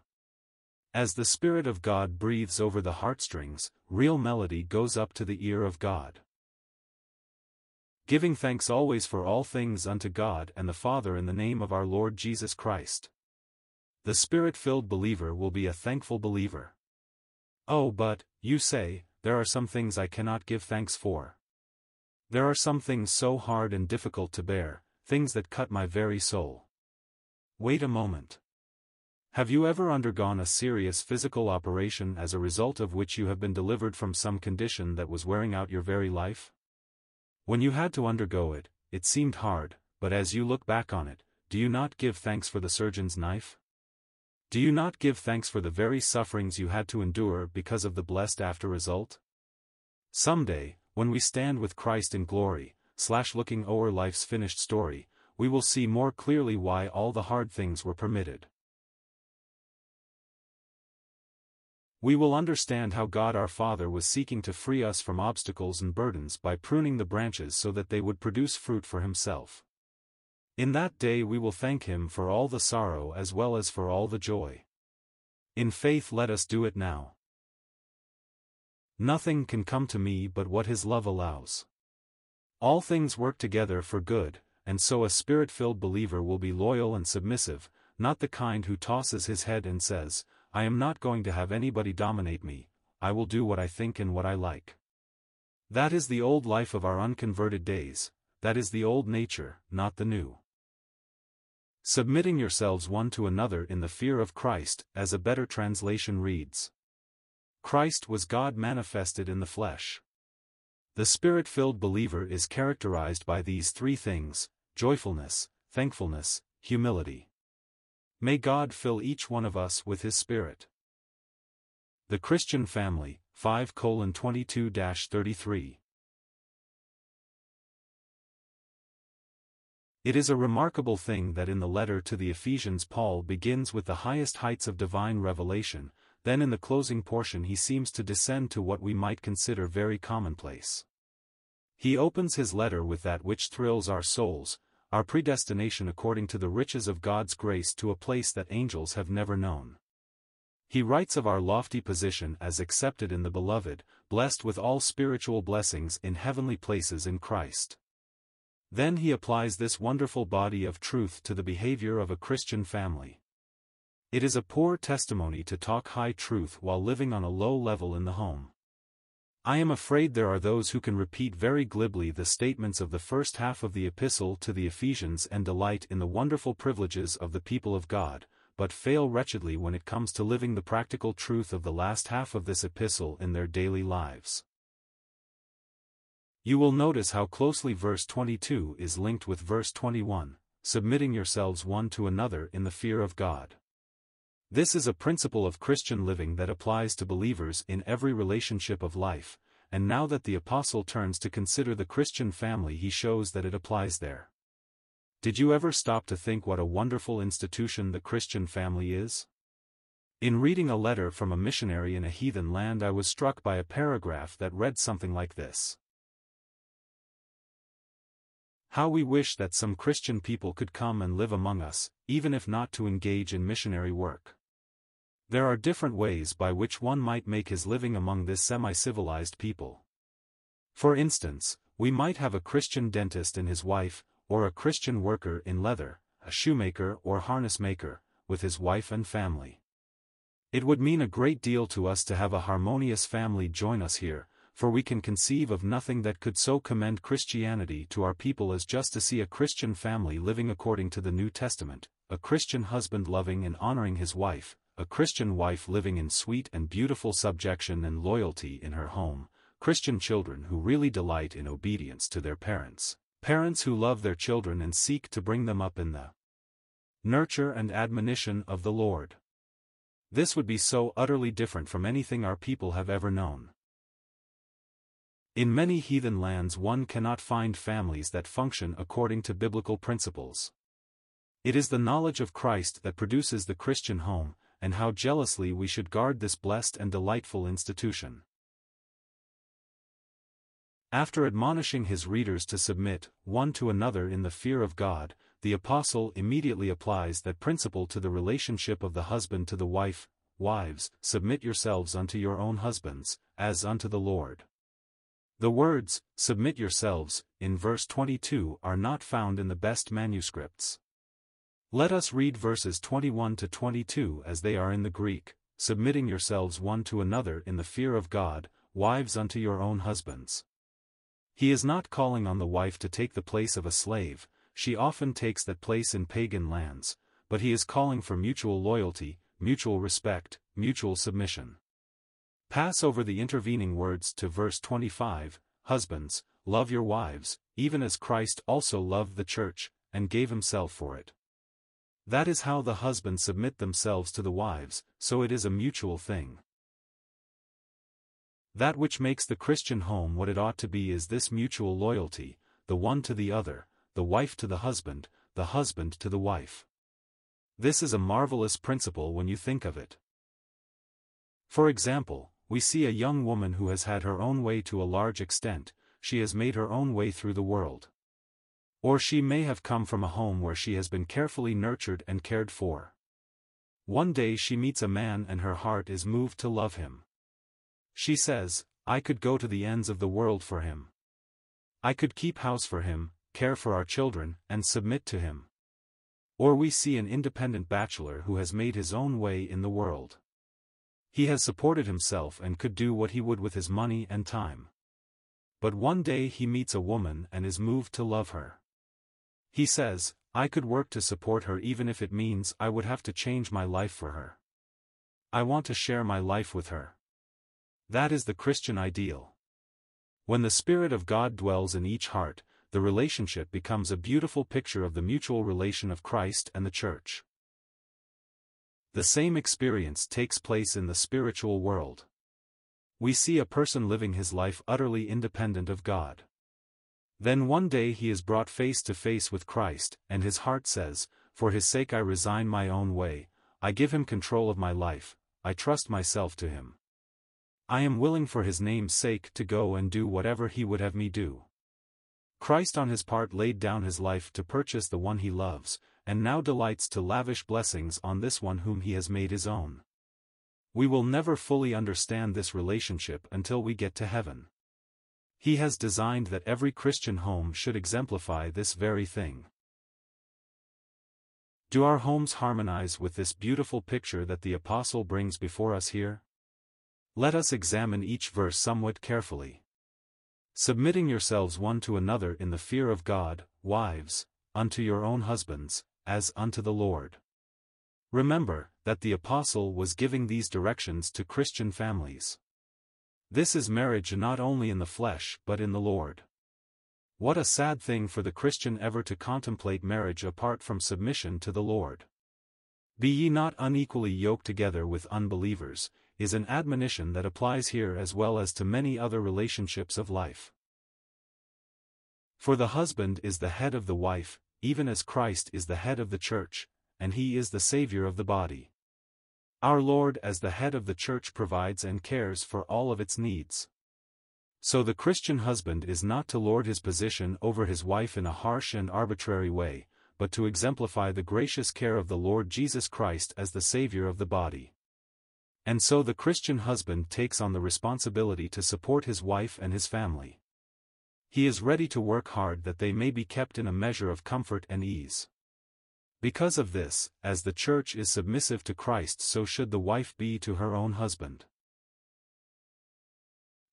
As the Spirit of God breathes over the heartstrings, real melody goes up to the ear of God. Giving thanks always for all things unto God and the Father in the name of our Lord Jesus Christ. The Spirit-filled believer will be a thankful believer. Oh but, you say, there are some things I cannot give thanks for. There are some things so hard and difficult to bear, things that cut my very soul. Wait a moment. Have you ever undergone a serious physical operation as a result of which you have been delivered from some condition that was wearing out your very life? When you had to undergo it, it seemed hard, but as you look back on it, do you not give thanks for the surgeon's knife? Do you not give thanks for the very sufferings you had to endure because of the blessed after result? Someday, when we stand with Christ in glory, slash looking o'er life's finished story, we will see more clearly why all the hard things were permitted. We will understand how God our Father was seeking to free us from obstacles and burdens by pruning the branches so that they would produce fruit for Himself. In that day we will thank him for all the sorrow as well as for all the joy. In faith let us do it now. Nothing can come to me but what his love allows. All things work together for good, and so a spirit-filled believer will be loyal and submissive, not the kind who tosses his head and says, I am not going to have anybody dominate me, I will do what I think and what I like. That is the old life of our unconverted days, that is the old nature, not the new submitting yourselves one to another in the fear of Christ, as a better translation reads. Christ was God manifested in the flesh. The Spirit-filled believer is characterized by these three things, joyfulness, thankfulness, humility. May God fill each one of us with His Spirit. The Christian Family, 5 22-33 It is a remarkable thing that in the letter to the Ephesians Paul begins with the highest heights of divine revelation, then in the closing portion he seems to descend to what we might consider very commonplace. He opens his letter with that which thrills our souls, our predestination according to the riches of God's grace to a place that angels have never known. He writes of our lofty position as accepted in the Beloved, blessed with all spiritual blessings in heavenly places in Christ. Then he applies this wonderful body of truth to the behavior of a Christian family. It is a poor testimony to talk high truth while living on a low level in the home. I am afraid there are those who can repeat very glibly the statements of the first half of the epistle to the Ephesians and delight in the wonderful privileges of the people of God, but fail wretchedly when it comes to living the practical truth of the last half of this epistle in their daily lives. You will notice how closely verse 22 is linked with verse 21, submitting yourselves one to another in the fear of God. This is a principle of Christian living that applies to believers in every relationship of life, and now that the Apostle turns to consider the Christian family he shows that it applies there. Did you ever stop to think what a wonderful institution the Christian family is? In reading a letter from a missionary in a heathen land I was struck by a paragraph that read something like this. How we wish that some Christian people could come and live among us, even if not to engage in missionary work. There are different ways by which one might make his living among this semi-civilized people. For instance, we might have a Christian dentist and his wife, or a Christian worker in leather, a shoemaker or harness maker, with his wife and family. It would mean a great deal to us to have a harmonious family join us here, for we can conceive of nothing that could so commend Christianity to our people as just to see a Christian family living according to the New Testament, a Christian husband loving and honoring his wife, a Christian wife living in sweet and beautiful subjection and loyalty in her home, Christian children who really delight in obedience to their parents, parents who love their children and seek to bring them up in the nurture and admonition of the Lord. This would be so utterly different from anything our people have ever known. In many heathen lands one cannot find families that function according to biblical principles. It is the knowledge of Christ that produces the Christian home, and how jealously we should guard this blessed and delightful institution. After admonishing his readers to submit, one to another in the fear of God, the Apostle immediately applies that principle to the relationship of the husband to the wife, Wives, submit yourselves unto your own husbands, as unto the Lord. The words, submit yourselves, in verse 22 are not found in the best manuscripts. Let us read verses 21 to 22 as they are in the Greek, submitting yourselves one to another in the fear of God, wives unto your own husbands. He is not calling on the wife to take the place of a slave, she often takes that place in pagan lands, but he is calling for mutual loyalty, mutual respect, mutual submission. Pass over the intervening words to verse 25, Husbands, love your wives, even as Christ also loved the church, and gave himself for it. That is how the husbands submit themselves to the wives, so it is a mutual thing. That which makes the Christian home what it ought to be is this mutual loyalty, the one to the other, the wife to the husband, the husband to the wife. This is a marvelous principle when you think of it. For example, we see a young woman who has had her own way to a large extent, she has made her own way through the world. Or she may have come from a home where she has been carefully nurtured and cared for. One day she meets a man and her heart is moved to love him. She says, I could go to the ends of the world for him. I could keep house for him, care for our children, and submit to him. Or we see an independent bachelor who has made his own way in the world. He has supported himself and could do what he would with his money and time. But one day he meets a woman and is moved to love her. He says, I could work to support her even if it means I would have to change my life for her. I want to share my life with her. That is the Christian ideal. When the Spirit of God dwells in each heart, the relationship becomes a beautiful picture of the mutual relation of Christ and the Church. The same experience takes place in the spiritual world. We see a person living his life utterly independent of God. Then one day he is brought face to face with Christ, and his heart says, For his sake I resign my own way, I give him control of my life, I trust myself to him. I am willing for his name's sake to go and do whatever he would have me do. Christ on his part laid down his life to purchase the one he loves, and now delights to lavish blessings on this one whom he has made his own. We will never fully understand this relationship until we get to heaven. He has designed that every Christian home should exemplify this very thing. Do our homes harmonize with this beautiful picture that the Apostle brings before us here? Let us examine each verse somewhat carefully. Submitting yourselves one to another in the fear of God, wives, unto your own husbands, as unto the Lord. Remember, that the Apostle was giving these directions to Christian families. This is marriage not only in the flesh but in the Lord. What a sad thing for the Christian ever to contemplate marriage apart from submission to the Lord. Be ye not unequally yoked together with unbelievers, is an admonition that applies here as well as to many other relationships of life. For the husband is the head of the wife, even as Christ is the head of the church, and he is the Savior of the body. Our Lord as the head of the church provides and cares for all of its needs. So the Christian husband is not to lord his position over his wife in a harsh and arbitrary way, but to exemplify the gracious care of the Lord Jesus Christ as the Savior of the body. And so the Christian husband takes on the responsibility to support his wife and his family. He is ready to work hard that they may be kept in a measure of comfort and ease. Because of this, as the church is submissive to Christ so should the wife be to her own husband.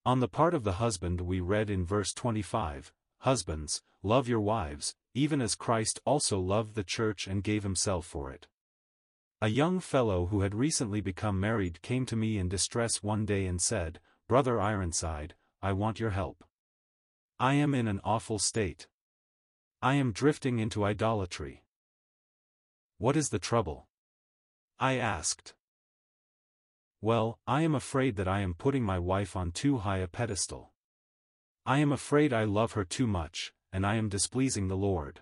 On the part of the husband we read in verse 25, Husbands, love your wives, even as Christ also loved the church and gave himself for it. A young fellow who had recently become married came to me in distress one day and said, Brother Ironside, I want your help. I am in an awful state. I am drifting into idolatry. What is the trouble? I asked. Well, I am afraid that I am putting my wife on too high a pedestal. I am afraid I love her too much, and I am displeasing the Lord.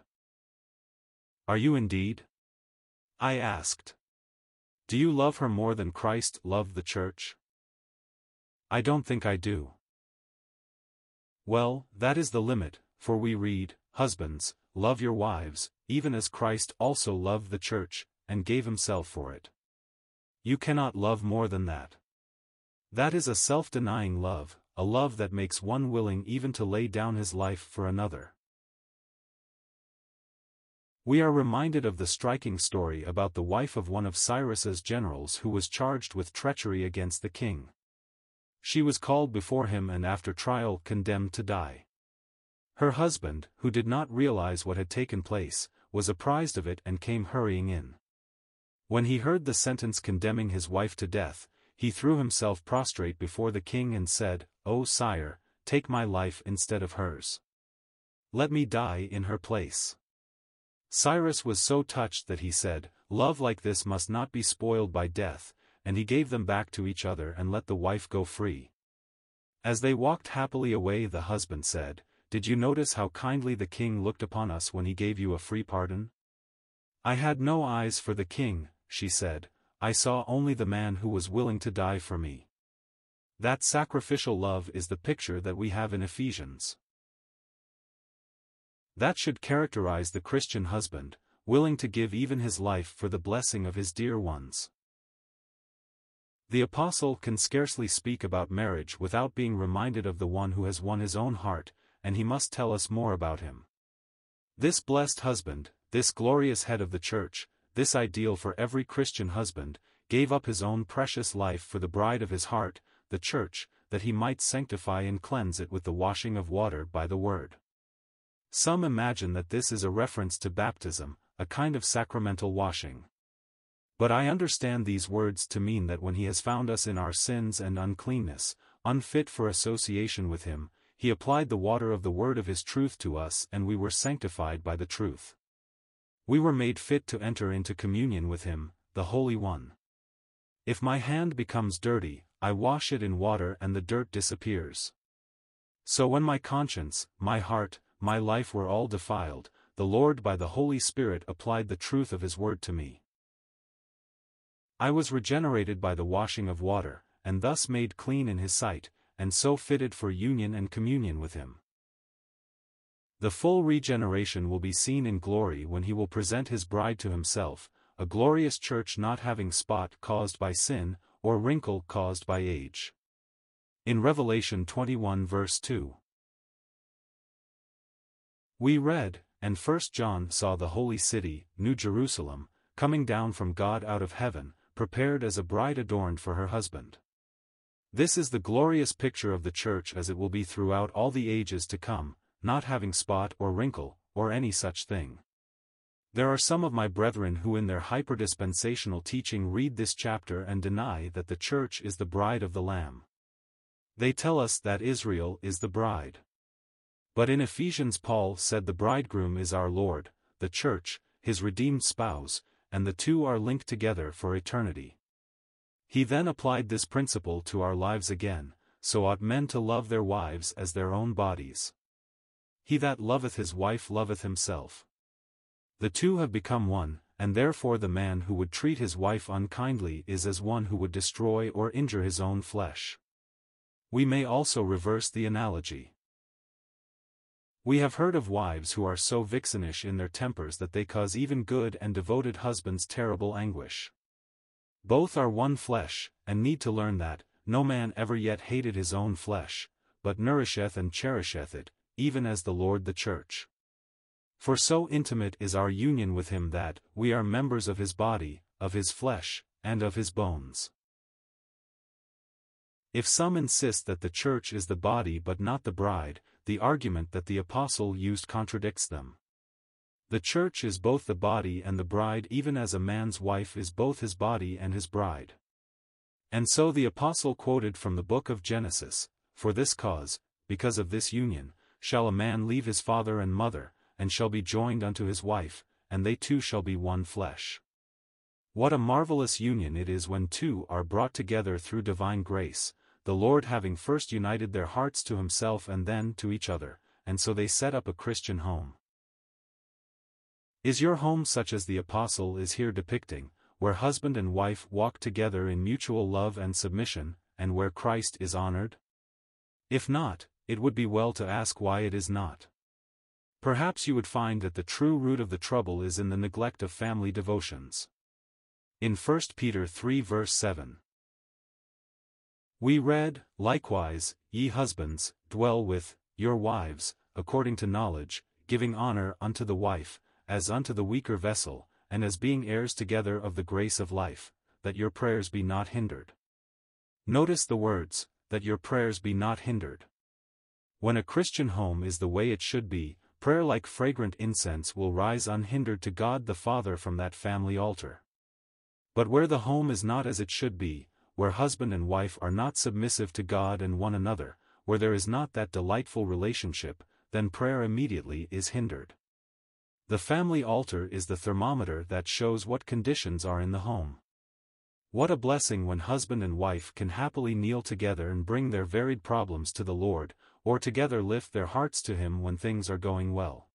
Are you indeed? I asked. Do you love her more than Christ loved the church? I don't think I do. Well, that is the limit, for we read, Husbands, love your wives, even as Christ also loved the church, and gave himself for it. You cannot love more than that. That is a self-denying love, a love that makes one willing even to lay down his life for another. We are reminded of the striking story about the wife of one of Cyrus's generals who was charged with treachery against the king. She was called before him and after trial condemned to die. Her husband, who did not realize what had taken place, was apprised of it and came hurrying in. When he heard the sentence condemning his wife to death, he threw himself prostrate before the king and said, O sire, take my life instead of hers. Let me die in her place. Cyrus was so touched that he said, Love like this must not be spoiled by death, and he gave them back to each other and let the wife go free. As they walked happily away the husband said, Did you notice how kindly the king looked upon us when he gave you a free pardon? I had no eyes for the king, she said, I saw only the man who was willing to die for me. That sacrificial love is the picture that we have in Ephesians. That should characterize the Christian husband, willing to give even his life for the blessing of his dear ones. The apostle can scarcely speak about marriage without being reminded of the one who has won his own heart, and he must tell us more about him. This blessed husband, this glorious head of the church, this ideal for every Christian husband, gave up his own precious life for the bride of his heart, the church, that he might sanctify and cleanse it with the washing of water by the word. Some imagine that this is a reference to baptism, a kind of sacramental washing. But I understand these words to mean that when he has found us in our sins and uncleanness, unfit for association with him, he applied the water of the word of his truth to us and we were sanctified by the truth. We were made fit to enter into communion with him, the Holy One. If my hand becomes dirty, I wash it in water and the dirt disappears. So when my conscience, my heart, my life were all defiled, the Lord by the Holy Spirit applied the truth of his word to me. I was regenerated by the washing of water, and thus made clean in his sight, and so fitted for union and communion with him. The full regeneration will be seen in glory when he will present his bride to himself, a glorious church not having spot caused by sin, or wrinkle caused by age. In Revelation 21 verse 2. We read, and first John saw the holy city, New Jerusalem, coming down from God out of heaven, prepared as a bride adorned for her husband. This is the glorious picture of the church as it will be throughout all the ages to come, not having spot or wrinkle, or any such thing. There are some of my brethren who in their hyperdispensational teaching read this chapter and deny that the church is the bride of the Lamb. They tell us that Israel is the bride. But in Ephesians Paul said the bridegroom is our Lord, the church, his redeemed spouse, and the two are linked together for eternity. He then applied this principle to our lives again, so ought men to love their wives as their own bodies. He that loveth his wife loveth himself. The two have become one, and therefore the man who would treat his wife unkindly is as one who would destroy or injure his own flesh. We may also reverse the analogy. We have heard of wives who are so vixenish in their tempers that they cause even good and devoted husbands terrible anguish. Both are one flesh, and need to learn that, no man ever yet hated his own flesh, but nourisheth and cherisheth it, even as the Lord the Church. For so intimate is our union with him that, we are members of his body, of his flesh, and of his bones. If some insist that the church is the body but not the bride, the argument that the apostle used contradicts them. The church is both the body and the bride even as a man's wife is both his body and his bride. And so the apostle quoted from the book of Genesis, For this cause, because of this union, shall a man leave his father and mother, and shall be joined unto his wife, and they two shall be one flesh. What a marvelous union it is when two are brought together through divine grace, the Lord having first united their hearts to himself and then to each other, and so they set up a Christian home. Is your home such as the apostle is here depicting, where husband and wife walk together in mutual love and submission, and where Christ is honored? If not, it would be well to ask why it is not. Perhaps you would find that the true root of the trouble is in the neglect of family devotions. In 1 Peter 3 verse 7. We read, Likewise, ye husbands, dwell with your wives, according to knowledge, giving honor unto the wife, as unto the weaker vessel, and as being heirs together of the grace of life, that your prayers be not hindered. Notice the words, that your prayers be not hindered. When a Christian home is the way it should be, prayer like fragrant incense will rise unhindered to God the Father from that family altar. But where the home is not as it should be, where husband and wife are not submissive to God and one another, where there is not that delightful relationship, then prayer immediately is hindered. The family altar is the thermometer that shows what conditions are in the home. What a blessing when husband and wife can happily kneel together and bring their varied problems to the Lord, or together lift their hearts to Him when things are going well.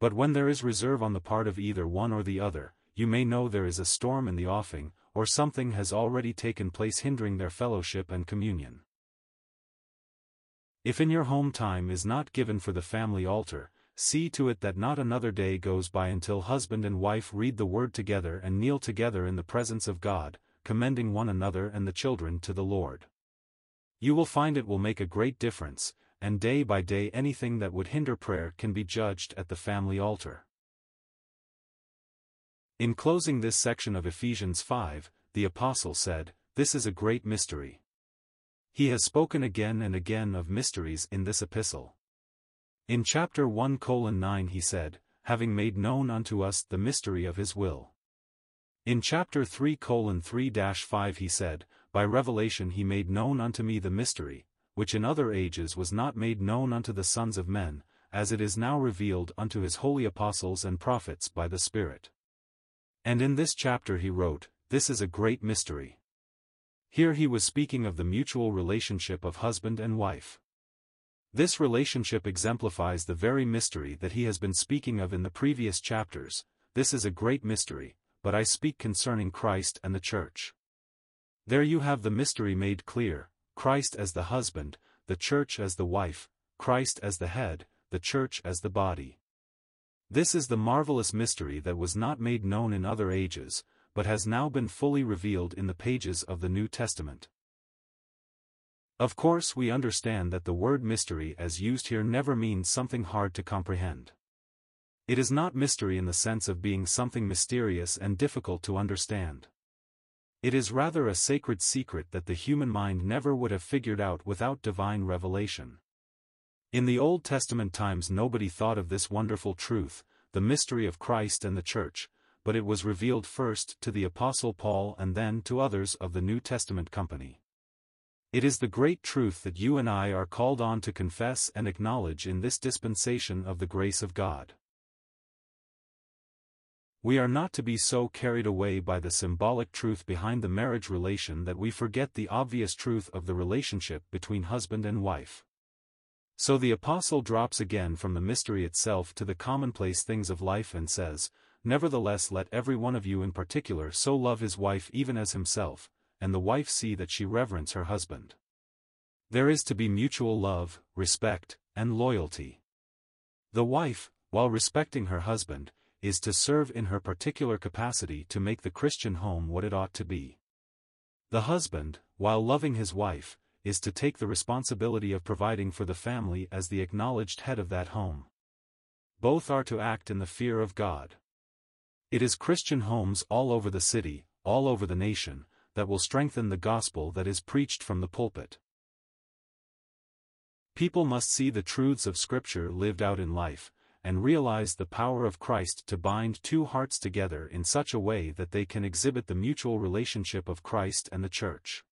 But when there is reserve on the part of either one or the other, you may know there is a storm in the offing, or something has already taken place hindering their fellowship and communion. If in your home time is not given for the family altar, see to it that not another day goes by until husband and wife read the word together and kneel together in the presence of God, commending one another and the children to the Lord. You will find it will make a great difference, and day by day anything that would hinder prayer can be judged at the family altar. In closing this section of Ephesians 5, the Apostle said, This is a great mystery. He has spoken again and again of mysteries in this epistle. In chapter 1 9 he said, having made known unto us the mystery of his will. In chapter 3 3-5 he said, By revelation he made known unto me the mystery, which in other ages was not made known unto the sons of men, as it is now revealed unto his holy apostles and prophets by the Spirit. And in this chapter he wrote, This is a great mystery. Here he was speaking of the mutual relationship of husband and wife. This relationship exemplifies the very mystery that he has been speaking of in the previous chapters, this is a great mystery, but I speak concerning Christ and the Church. There you have the mystery made clear, Christ as the husband, the Church as the wife, Christ as the head, the Church as the body. This is the marvelous mystery that was not made known in other ages, but has now been fully revealed in the pages of the New Testament. Of course we understand that the word mystery as used here never means something hard to comprehend. It is not mystery in the sense of being something mysterious and difficult to understand. It is rather a sacred secret that the human mind never would have figured out without divine revelation. In the Old Testament times nobody thought of this wonderful truth, the mystery of Christ and the Church, but it was revealed first to the Apostle Paul and then to others of the New Testament company. It is the great truth that you and I are called on to confess and acknowledge in this dispensation of the grace of God. We are not to be so carried away by the symbolic truth behind the marriage relation that we forget the obvious truth of the relationship between husband and wife. So the apostle drops again from the mystery itself to the commonplace things of life and says, Nevertheless let every one of you in particular so love his wife even as himself, and the wife see that she reverence her husband. There is to be mutual love, respect, and loyalty. The wife, while respecting her husband, is to serve in her particular capacity to make the Christian home what it ought to be. The husband, while loving his wife, is to take the responsibility of providing for the family as the acknowledged head of that home. Both are to act in the fear of God. It is Christian homes all over the city, all over the nation, that will strengthen the gospel that is preached from the pulpit. People must see the truths of Scripture lived out in life, and realize the power of Christ to bind two hearts together in such a way that they can exhibit the mutual relationship of Christ and the Church.